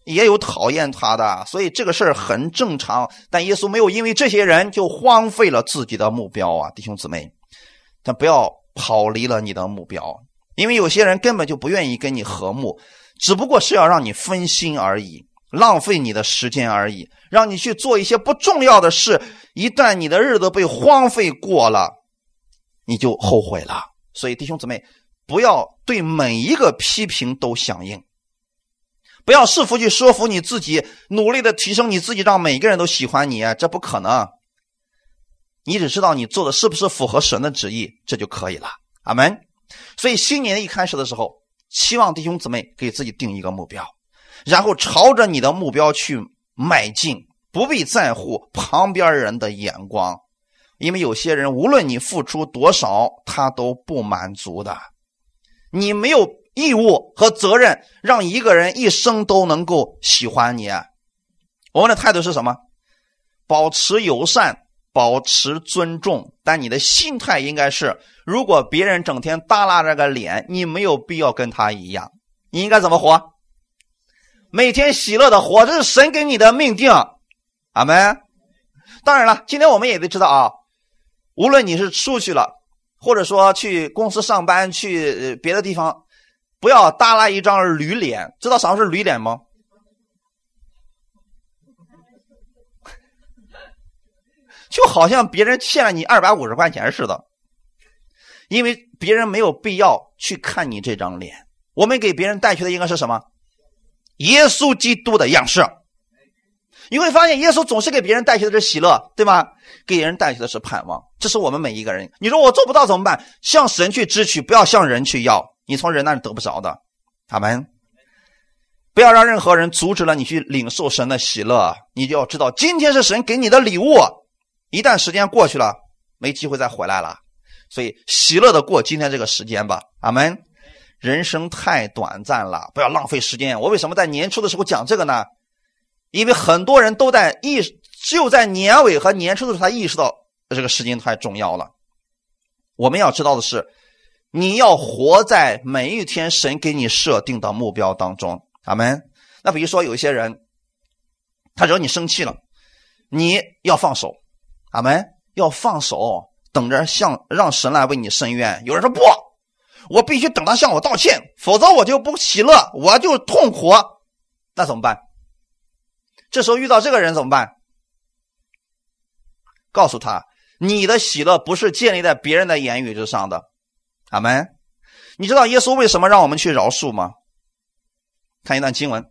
Speaker 1: 也有讨厌他的，所以这个事儿很正常。但耶稣没有因为这些人就荒废了自己的目标啊，弟兄姊妹，但不要跑离了你的目标，因为有些人根本就不愿意跟你和睦，只不过是要让你分心而已，浪费你的时间而已，让你去做一些不重要的事。一旦你的日子被荒废过了，你就后悔了。所以弟兄姊妹，不要对每一个批评都响应。不要试图去说服你自己，努力的提升你自己，让每个人都喜欢你，这不可能。你只知道你做的是不是符合神的旨意，这就可以了。阿门。所以新年一开始的时候，希望弟兄姊妹给自己定一个目标，然后朝着你的目标去迈进，不必在乎旁边人的眼光，因为有些人无论你付出多少，他都不满足的。你没有。义务和责任让一个人一生都能够喜欢你。我们的态度是什么？保持友善，保持尊重，但你的心态应该是：如果别人整天耷拉着个脸，你没有必要跟他一样。你应该怎么活？每天喜乐的活，这是神给你的命定。阿门。当然了，今天我们也得知道啊，无论你是出去了，或者说去公司上班，去别的地方。不要耷拉一张驴脸，知道啥是驴脸吗？就好像别人欠了你二百五十块钱似的，因为别人没有必要去看你这张脸。我们给别人带去的应该是什么？耶稣基督的样式。你会发现，耶稣总是给别人带去的是喜乐，对吗？给人带去的是盼望。这是我们每一个人。你说我做不到怎么办？向神去支取，不要向人去要。你从人那里得不着的，阿门不要让任何人阻止了你去领受神的喜乐。你就要知道，今天是神给你的礼物，一旦时间过去了，没机会再回来了。所以喜乐的过今天这个时间吧，阿门。人生太短暂了，不要浪费时间。我为什么在年初的时候讲这个呢？因为很多人都在意，只有在年尾和年初的时候才意识到这个时间太重要了。我们要知道的是。你要活在每一天神给你设定的目标当中，阿门。那比如说有一些人，他惹你生气了，你要放手，阿门，要放手，等着向让神来为你伸冤。有人说不，我必须等他向我道歉，否则我就不喜乐，我就痛苦。那怎么办？这时候遇到这个人怎么办？告诉他，你的喜乐不是建立在别人的言语之上的。阿门。你知道耶稣为什么让我们去饶恕吗？看一段经文，《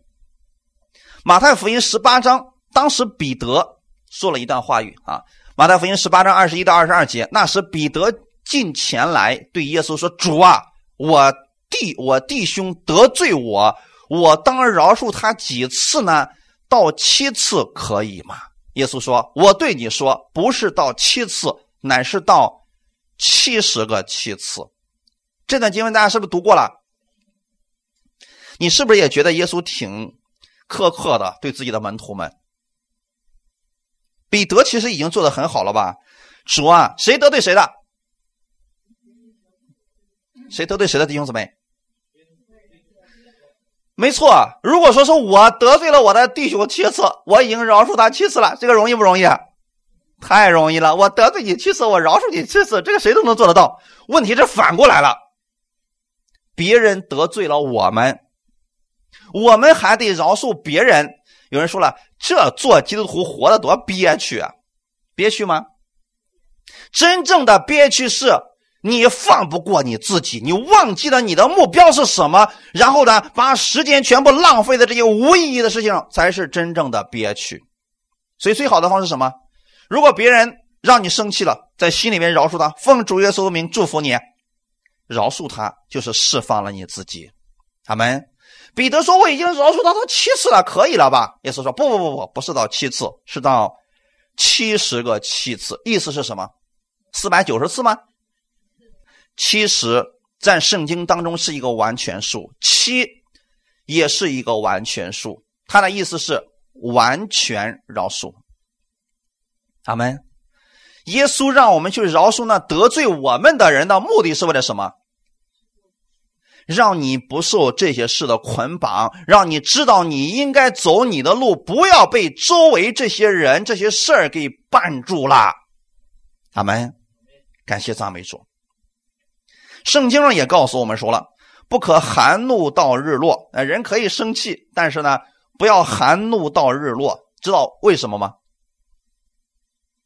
Speaker 1: 马太福音》十八章，当时彼得说了一段话语啊，《马太福音》十八章二十一到二十二节。那时彼得进前来对耶稣说：“主啊，我弟我弟兄得罪我，我当饶恕他几次呢？到七次可以吗？”耶稣说：“我对你说，不是到七次，乃是到七十个七次。”这段经文大家是不是读过了？你是不是也觉得耶稣挺苛刻的对自己的门徒们？彼得其实已经做的很好了吧？主啊，谁得罪谁的？谁得罪谁的弟兄姊妹？没错，如果说是我得罪了我的弟兄七次，我已经饶恕他七次了，这个容易不容易？太容易了！我得罪你七次，我饶恕你七次，这个谁都能做得到。问题是反过来了。别人得罪了我们，我们还得饶恕别人。有人说了，这做基督徒活得多憋屈啊！憋屈吗？真正的憋屈是你放不过你自己，你忘记了你的目标是什么，然后呢，把时间全部浪费在这些无意义的事情上，才是真正的憋屈。所以，最好的方式什么？如果别人让你生气了，在心里面饶恕他，奉主耶稣的名祝福你。饶恕他，就是释放了你自己。他们彼得说：“我已经饶恕他到七次了，可以了吧？”耶稣说：“不不不不，不是到七次，是到七十个七次。意思是什么？四百九十次吗？其实，在圣经当中是一个完全数，七也是一个完全数。它的意思是完全饶恕。阿门。耶稣让我们去饶恕那得罪我们的人的目的是为了什么？让你不受这些事的捆绑，让你知道你应该走你的路，不要被周围这些人、这些事儿给绊住了。阿门。感谢赞美主。圣经上也告诉我们说了，不可含怒到日落。呃，人可以生气，但是呢，不要含怒到日落。知道为什么吗？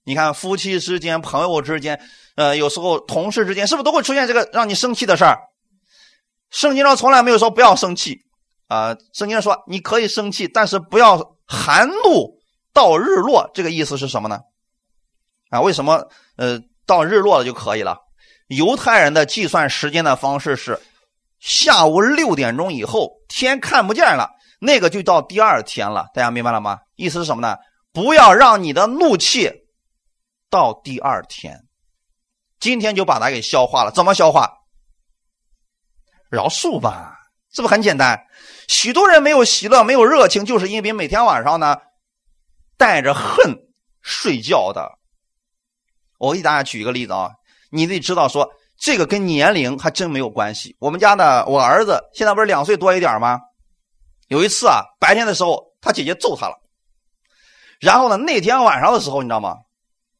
Speaker 1: 你看，夫妻之间、朋友之间，呃，有时候同事之间，是不是都会出现这个让你生气的事儿？圣经上从来没有说不要生气啊，圣经上说你可以生气，但是不要含怒到日落。这个意思是什么呢？啊，为什么呃到日落了就可以了？犹太人的计算时间的方式是下午六点钟以后天看不见了，那个就到第二天了。大家明白了吗？意思是什么呢？不要让你的怒气到第二天，今天就把它给消化了。怎么消化？饶恕吧，是不很简单？许多人没有喜乐，没有热情，就是因为每天晚上呢带着恨睡觉的。我给大家举一个例子啊，你得知道说这个跟年龄还真没有关系。我们家的我儿子现在不是两岁多一点吗？有一次啊，白天的时候他姐姐揍他了，然后呢那天晚上的时候你知道吗？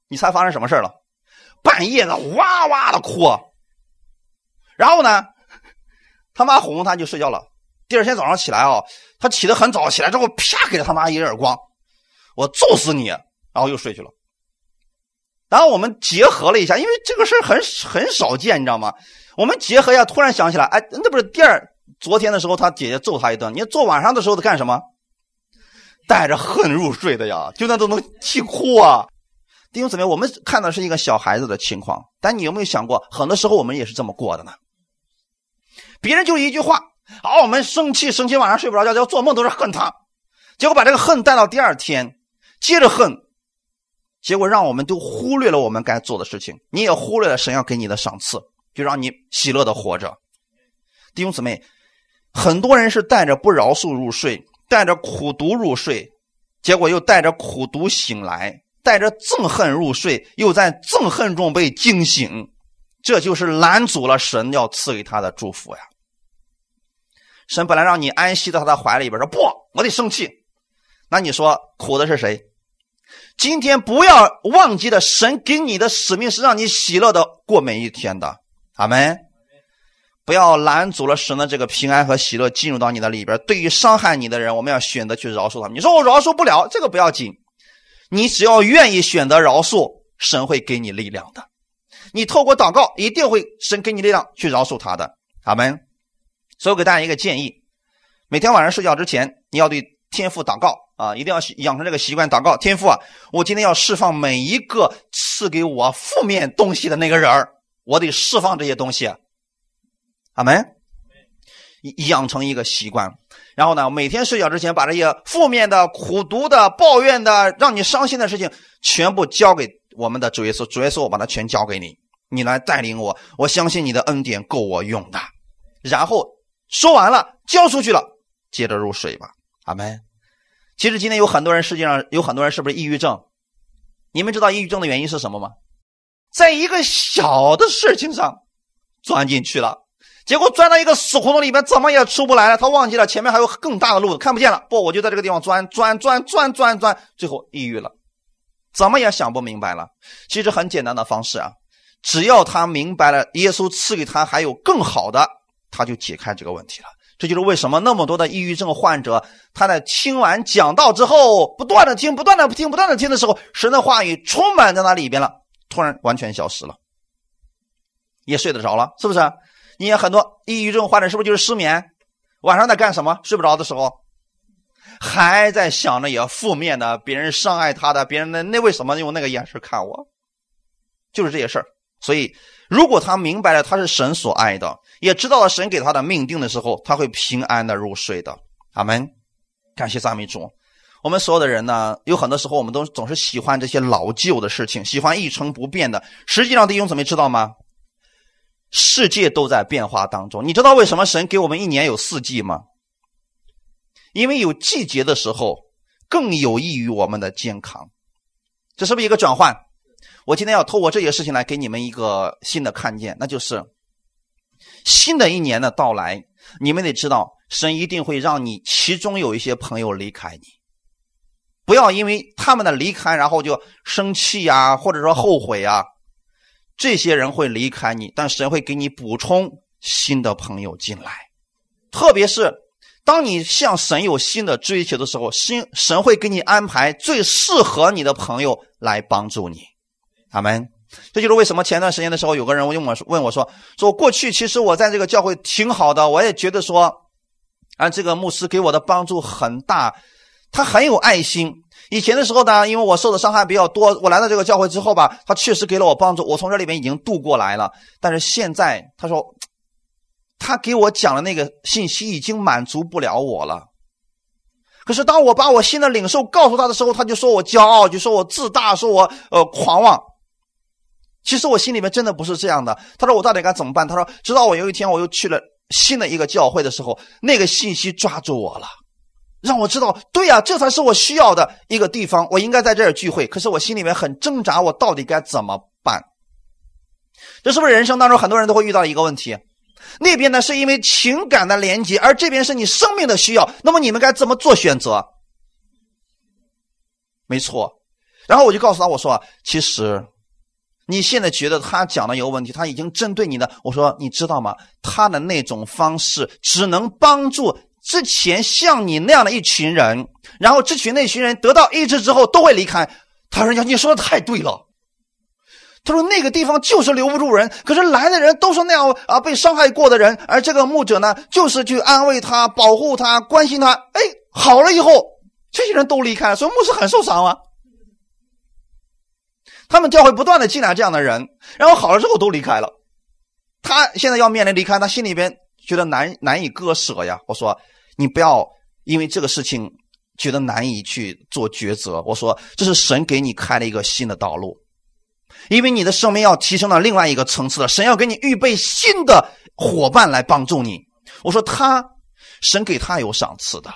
Speaker 1: 你猜发生什么事了？半夜呢哇哇的哭，然后呢？他妈哄他就睡觉了。第二天早上起来啊，他起得很早，起来之后啪给了他妈一耳光，我揍死你！然后又睡去了。然后我们结合了一下，因为这个事很很少见，你知道吗？我们结合一下，突然想起来，哎，那不是第二昨天的时候他姐姐揍他一顿，你做晚上的时候他干什么？带着恨入睡的呀，就那都能气哭啊！弟兄姊妹，我们看的是一个小孩子的情况，但你有没有想过，很多时候我们也是这么过的呢？别人就一句话，啊，我们生气，生气晚上睡不着觉，要做梦都是恨他，结果把这个恨带到第二天，接着恨，结果让我们都忽略了我们该做的事情，你也忽略了神要给你的赏赐，就让你喜乐的活着。弟兄姊妹，很多人是带着不饶恕入睡，带着苦毒入睡，结果又带着苦毒醒来，带着憎恨入睡，又在憎恨中被惊醒，这就是拦阻了神要赐给他的祝福呀。神本来让你安息在他的怀里边，说不，我得生气。那你说苦的是谁？今天不要忘记了，神给你的使命是让你喜乐的过每一天的。阿门。不要拦阻了神的这个平安和喜乐进入到你的里边。对于伤害你的人，我们要选择去饶恕他。你说我饶恕不了，这个不要紧，你只要愿意选择饶恕，神会给你力量的。你透过祷告，一定会神给你力量去饶恕他的。阿门。所以，我给大家一个建议：每天晚上睡觉之前，你要对天父祷告啊，一定要养成这个习惯。祷告天父啊，我今天要释放每一个赐给我负面东西的那个人儿，我得释放这些东西。阿门。养成一个习惯，然后呢，每天睡觉之前，把这些负面的、苦毒的、抱怨的、让你伤心的事情，全部交给我们的主耶稣。主耶稣，我把它全交给你，你来带领我。我相信你的恩典够我用的。然后。说完了，交出去了，接着入睡吧。阿门。其实今天有很多人，世界上有很多人是不是抑郁症？你们知道抑郁症的原因是什么吗？在一个小的事情上钻进去了，结果钻到一个死胡同里面，怎么也出不来了。他忘记了前面还有更大的路，看不见了。不，我就在这个地方钻钻钻钻钻钻，最后抑郁了，怎么也想不明白了。其实很简单的方式啊，只要他明白了，耶稣赐给他还有更好的。他就解开这个问题了，这就是为什么那么多的抑郁症患者，他在听完讲道之后，不断的听，不断的听，不断的听的时候，神的话语充满在那里边了，突然完全消失了，也睡得着了，是不是？你也很多抑郁症患者是不是就是失眠？晚上在干什么？睡不着的时候，还在想着也负面的，别人伤害他的，别人那那为什么用那个眼神看我？就是这些事儿，所以。如果他明白了他是神所爱的，也知道了神给他的命定的时候，他会平安的入睡的。阿门。感谢赞美主。我们所有的人呢，有很多时候我们都总是喜欢这些老旧的事情，喜欢一成不变的。实际上，弟兄姊妹知道吗？世界都在变化当中。你知道为什么神给我们一年有四季吗？因为有季节的时候，更有益于我们的健康。这是不是一个转换？我今天要透过这些事情来给你们一个新的看见，那就是新的一年的到来，你们得知道，神一定会让你其中有一些朋友离开你。不要因为他们的离开，然后就生气呀，或者说后悔呀。这些人会离开你，但神会给你补充新的朋友进来。特别是当你向神有新的追求的时候，神神会给你安排最适合你的朋友来帮助你。阿门。这就是为什么前段时间的时候，有个人问我问我说：“说过去其实我在这个教会挺好的，我也觉得说，啊，这个牧师给我的帮助很大。”他很有爱心。以前的时候呢，因为我受的伤害比较多，我来到这个教会之后吧，他确实给了我帮助，我从这里面已经度过来了。但是现在，他说，他给我讲的那个信息已经满足不了我了。可是当我把我新的领受告诉他的时候，他就说我骄傲，就说我自大，说我呃狂妄。其实我心里面真的不是这样的。他说我到底该怎么办？他说，直到我有一天我又去了新的一个教会的时候，那个信息抓住我了。让我知道，对呀，这才是我需要的一个地方，我应该在这儿聚会。可是我心里面很挣扎，我到底该怎么办？这是不是人生当中很多人都会遇到一个问题？那边呢是因为情感的连接，而这边是你生命的需要。那么你们该怎么做选择？没错。然后我就告诉他，我说，其实你现在觉得他讲的有问题，他已经针对你的。我说，你知道吗？他的那种方式只能帮助。之前像你那样的一群人，然后这群那群人得到医治之后都会离开。他说：“你说的太对了。”他说：“那个地方就是留不住人，可是来的人都是那样啊被伤害过的人，而这个牧者呢，就是去安慰他、保护他、关心他。哎，好了以后，这些人都离开了，所以牧师很受伤啊。他们教会不断的进来这样的人，然后好了之后都离开了。他现在要面临离开，他心里边。”觉得难难以割舍呀！我说你不要因为这个事情觉得难以去做抉择。我说这是神给你开了一个新的道路，因为你的生命要提升到另外一个层次了。神要给你预备新的伙伴来帮助你。我说他神给他有赏赐的，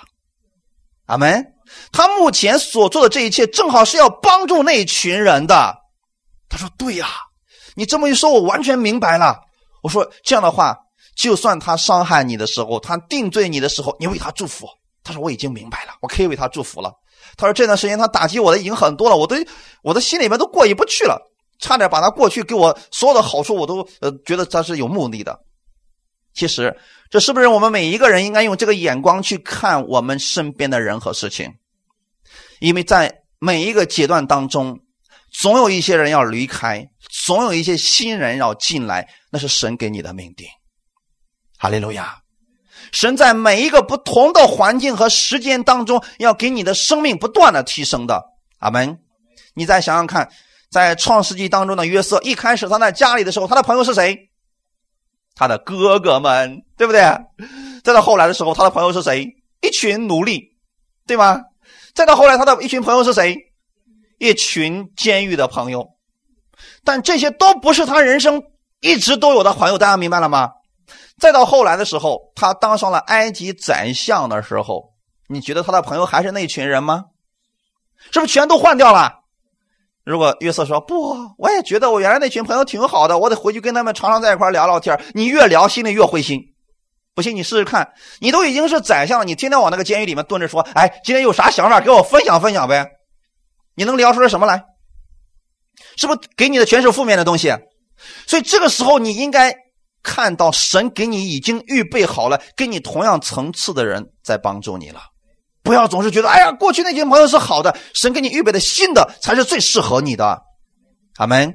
Speaker 1: 阿门。他目前所做的这一切正好是要帮助那群人的。他说对呀，你这么一说，我完全明白了。我说这样的话。就算他伤害你的时候，他定罪你的时候，你为他祝福。他说：“我已经明白了，我可以为他祝福了。”他说：“这段时间他打击我的已经很多了，我都我的心里面都过意不去了，差点把他过去给我所有的好处我都呃觉得他是有目的的。其实，这是不是我们每一个人应该用这个眼光去看我们身边的人和事情？因为在每一个阶段当中，总有一些人要离开，总有一些新人要进来，那是神给你的命定。”哈利路亚！神在每一个不同的环境和时间当中，要给你的生命不断的提升的。阿门！你再想想看，在创世纪当中的约瑟，一开始他在家里的时候，他的朋友是谁？他的哥哥们，对不对？再到后来的时候，他的朋友是谁？一群奴隶，对吗？再到后来，他的一群朋友是谁？一群监狱的朋友。但这些都不是他人生一直都有的朋友，大家明白了吗？再到后来的时候，他当上了埃及宰相的时候，你觉得他的朋友还是那群人吗？是不是全都换掉了？如果约瑟说不，我也觉得我原来那群朋友挺好的，我得回去跟他们常常在一块聊聊天。你越聊，心里越灰心。不信你试试看，你都已经是宰相了，你天天往那个监狱里面蹲着说：“哎，今天有啥想法，给我分享分享呗。”你能聊出来什么来？是不是给你的全是负面的东西？所以这个时候你应该。看到神给你已经预备好了，跟你同样层次的人在帮助你了，不要总是觉得哎呀，过去那些朋友是好的，神给你预备的新的才是最适合你的，阿门。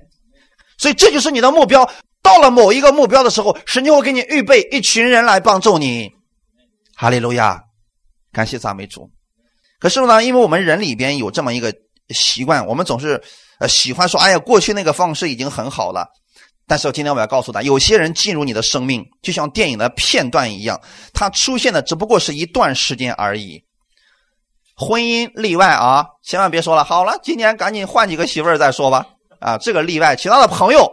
Speaker 1: 所以这就是你的目标。到了某一个目标的时候，神就会给你预备一群人来帮助你。哈利路亚，感谢赞美主。可是呢，因为我们人里边有这么一个习惯，我们总是呃喜欢说，哎呀，过去那个方式已经很好了。但是今天我要告诉他，有些人进入你的生命，就像电影的片段一样，他出现的只不过是一段时间而已。婚姻例外啊，千万别说了。好了，今年赶紧换几个媳妇儿再说吧。啊，这个例外，其他的朋友，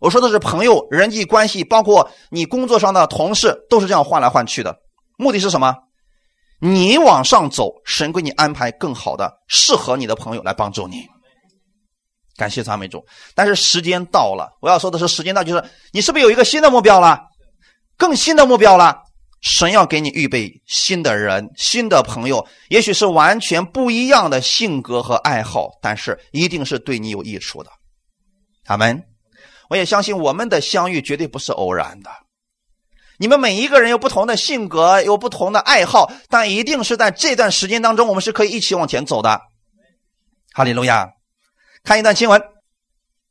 Speaker 1: 我说的是朋友，人际关系，包括你工作上的同事，都是这样换来换去的。目的是什么？你往上走，神给你安排更好的、适合你的朋友来帮助你。感谢赞美主。但是时间到了，我要说的是，时间到就是你是不是有一个新的目标了？更新的目标了？神要给你预备新的人、新的朋友，也许是完全不一样的性格和爱好，但是一定是对你有益处的。阿门。我也相信我们的相遇绝对不是偶然的。你们每一个人有不同的性格，有不同的爱好，但一定是在这段时间当中，我们是可以一起往前走的。哈利路亚！看一段经文，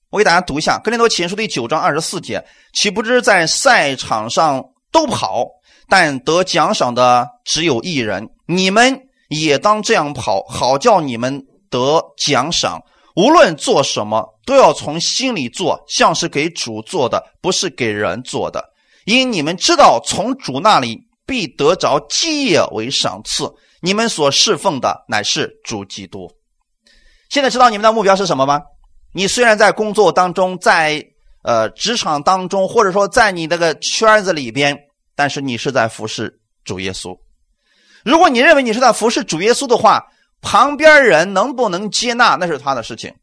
Speaker 1: 我给大家读一下《哥林多前书》第九章二十四节：“岂不知在赛场上都跑，但得奖赏的只有一人？你们也当这样跑，好叫你们得奖赏。无论做什么，都要从心里做，像是给主做的，不是给人做的。”因你们知道，从主那里必得着基业为赏赐。你们所侍奉的乃是主基督。现在知道你们的目标是什么吗？你虽然在工作当中，在呃职场当中，或者说在你那个圈子里边，但是你是在服侍主耶稣。如果你认为你是在服侍主耶稣的话，旁边人能不能接纳那是他的事情。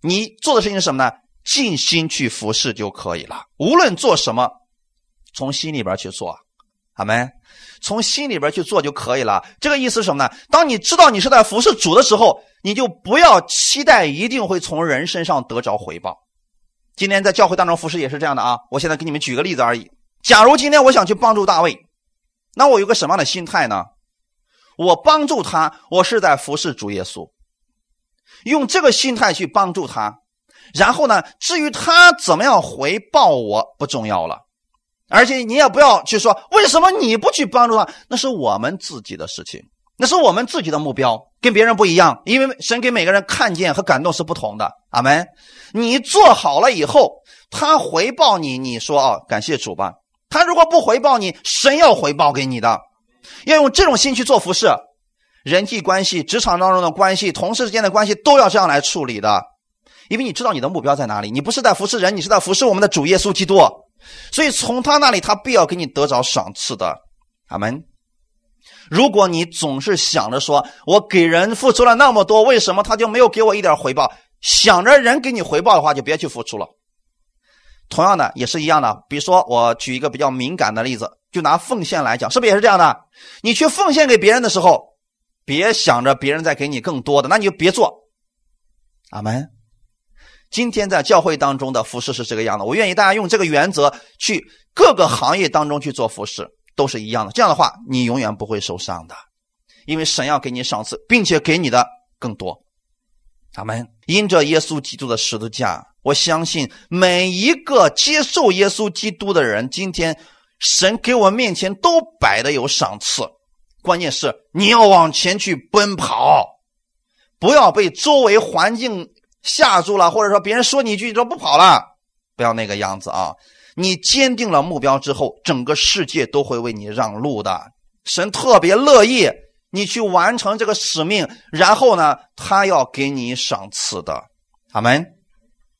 Speaker 1: 你做的事情是什么呢？尽心去服侍就可以了。无论做什么。从心里边去做，好没？从心里边去做就可以了。这个意思是什么呢？当你知道你是在服侍主的时候，你就不要期待一定会从人身上得着回报。今天在教会当中服侍也是这样的啊。我现在给你们举个例子而已。假如今天我想去帮助大卫，那我有个什么样的心态呢？我帮助他，我是在服侍主耶稣，用这个心态去帮助他。然后呢，至于他怎么样回报我，不重要了。而且你也不要去说为什么你不去帮助他，那是我们自己的事情，那是我们自己的目标，跟别人不一样。因为神给每个人看见和感动是不同的。阿门。你做好了以后，他回报你，你说啊，感谢主吧。他如果不回报你，神要回报给你的。要用这种心去做服侍，人际关系、职场当中的关系、同事之间的关系都要这样来处理的。因为你知道你的目标在哪里，你不是在服侍人，你是在服侍我们的主耶稣基督。所以从他那里，他必要给你得着赏赐的，阿门。如果你总是想着说，我给人付出了那么多，为什么他就没有给我一点回报？想着人给你回报的话，就别去付出了。同样的，也是一样的。比如说，我举一个比较敏感的例子，就拿奉献来讲，是不是也是这样的？你去奉献给别人的时候，别想着别人再给你更多的，那你就别做，阿门。今天在教会当中的服饰是这个样的，我愿意大家用这个原则去各个行业当中去做服饰，都是一样的。这样的话，你永远不会受伤的，因为神要给你赏赐，并且给你的更多。咱们。因着耶稣基督的十字架，我相信每一个接受耶稣基督的人，今天神给我面前都摆的有赏赐。关键是你要往前去奔跑，不要被周围环境。吓住了，或者说别人说你一句，你都不跑了，不要那个样子啊！你坚定了目标之后，整个世界都会为你让路的。神特别乐意你去完成这个使命，然后呢，他要给你赏赐的。阿门。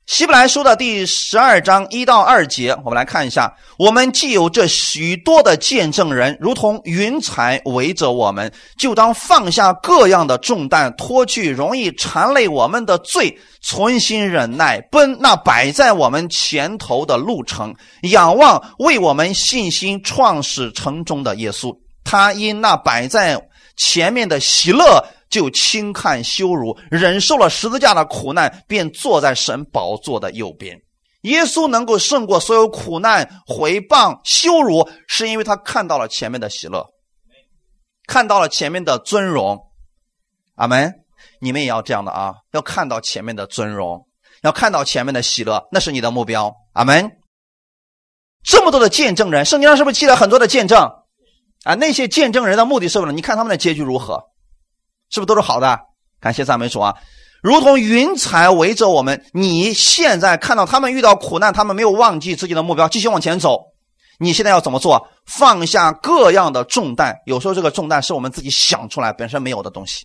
Speaker 1: 希伯来书的第十二章一到二节，我们来看一下。我们既有这许多的见证人，如同云彩围着我们，就当放下各样的重担，脱去容易缠累我们的罪，存心忍耐，奔那摆在我们前头的路程，仰望为我们信心创始成终的耶稣。他因那摆在前面的喜乐。就轻看羞辱，忍受了十字架的苦难，便坐在神宝座的右边。耶稣能够胜过所有苦难、毁谤、羞辱，是因为他看到了前面的喜乐，看到了前面的尊荣。阿门！你们也要这样的啊，要看到前面的尊荣，要看到前面的喜乐，那是你的目标。阿门！这么多的见证人，圣经上是不是记了很多的见证？啊，那些见证人的目的是什么？你看他们的结局如何？是不是都是好的？感谢赞美主啊！如同云彩围着我们，你现在看到他们遇到苦难，他们没有忘记自己的目标，继续往前走。你现在要怎么做？放下各样的重担。有时候这个重担是我们自己想出来，本身没有的东西。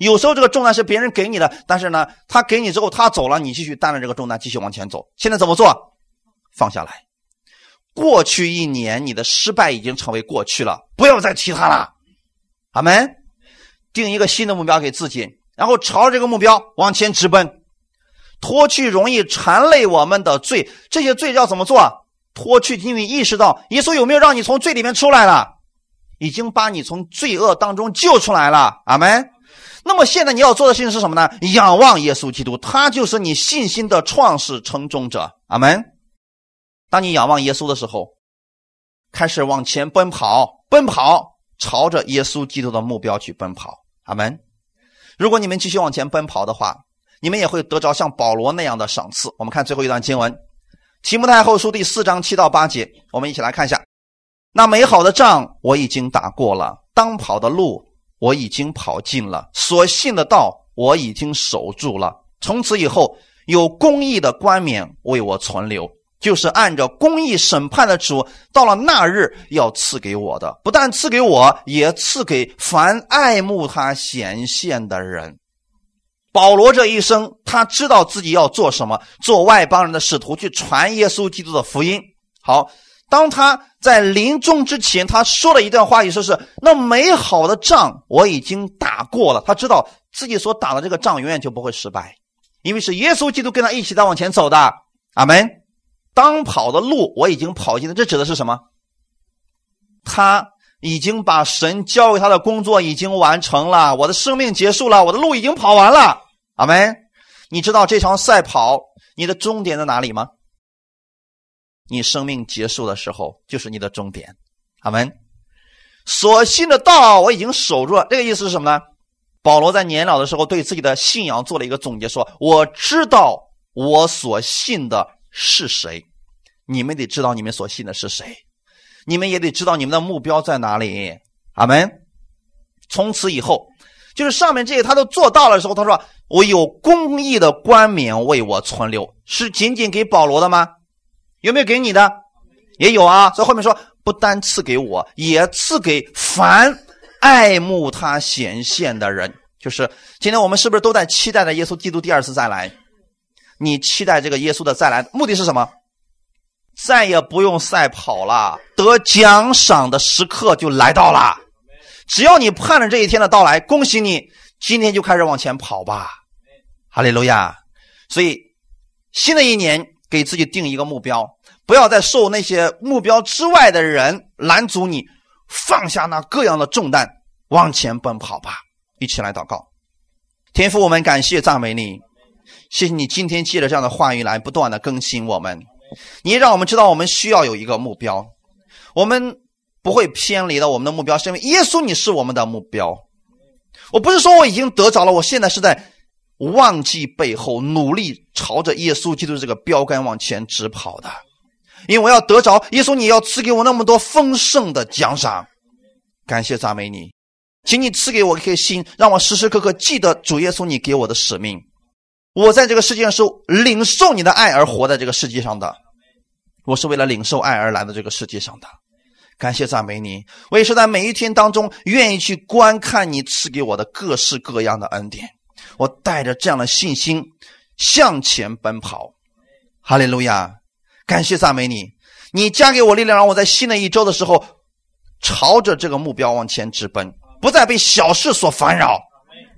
Speaker 1: 有时候这个重担是别人给你的，但是呢，他给你之后他走了，你继续担着这个重担继续往前走。现在怎么做？放下来。过去一年你的失败已经成为过去了，不要再提它了。阿门。定一个新的目标给自己，然后朝着这个目标往前直奔，脱去容易缠累我们的罪。这些罪要怎么做？脱去，因为意识到耶稣有没有让你从罪里面出来了？已经把你从罪恶当中救出来了。阿门。那么现在你要做的事情是什么呢？仰望耶稣基督，他就是你信心的创始成终者。阿门。当你仰望耶稣的时候，开始往前奔跑，奔跑，朝着耶稣基督的目标去奔跑。阿门。如果你们继续往前奔跑的话，你们也会得着像保罗那样的赏赐。我们看最后一段经文，《提摩太后书》第四章七到八节，我们一起来看一下。那美好的仗我已经打过了，当跑的路我已经跑尽了，所信的道我已经守住了。从此以后，有公义的冠冕为我存留。就是按照公义审判的主，到了那日要赐给我的，不但赐给我，也赐给凡爱慕他显现的人。保罗这一生，他知道自己要做什么，做外邦人的使徒，去传耶稣基督的福音。好，当他在临终之前，他说了一段话，意思是：那美好的仗我已经打过了。他知道自己所打的这个仗永远就不会失败，因为是耶稣基督跟他一起在往前走的。阿门。当跑的路我已经跑尽了，这指的是什么？他已经把神交给他的工作已经完成了，我的生命结束了，我的路已经跑完了。阿门。你知道这场赛跑你的终点在哪里吗？你生命结束的时候就是你的终点。阿门。所信的道我已经守住了，这个意思是什么呢？保罗在年老的时候对自己的信仰做了一个总结，说：“我知道我所信的是谁。”你们得知道你们所信的是谁，你们也得知道你们的目标在哪里。阿门。从此以后，就是上面这些他都做到了时候，他说：“我有公义的冠冕为我存留。”是仅仅给保罗的吗？有没有给你的？也有啊。所以后面说，不单赐给我，也赐给凡爱慕他显现的人。就是今天我们是不是都在期待着耶稣基督第二次再来？你期待这个耶稣的再来，目的是什么？再也不用赛跑了，得奖赏的时刻就来到了。只要你盼着这一天的到来，恭喜你，今天就开始往前跑吧，哈利路亚！所以，新的一年给自己定一个目标，不要再受那些目标之外的人拦阻你，放下那各样的重担，往前奔跑吧！一起来祷告，天父，我们感谢赞美你，谢谢你今天借着这样的话语来不断的更新我们。你让我们知道，我们需要有一个目标，我们不会偏离了。我们的目标是因为耶稣，你是我们的目标。我不是说我已经得着了，我现在是在忘记背后，努力朝着耶稣基督这个标杆往前直跑的。因为我要得着耶稣，你要赐给我那么多丰盛的奖赏。感谢赞美你，请你赐给我一颗心，让我时时刻刻记得主耶稣你给我的使命。我在这个世界上是领受你的爱而活在这个世界上的，我是为了领受爱而来的这个世界上的。感谢赞美你，我也是在每一天当中愿意去观看你赐给我的各式各样的恩典。我带着这样的信心向前奔跑。哈利路亚！感谢赞美你，你加给我力量，让我在新的一周的时候朝着这个目标往前直奔，不再被小事所烦扰。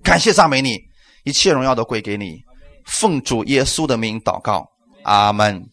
Speaker 1: 感谢赞美你，一切荣耀都归给你。奉主耶稣的名祷告，阿门。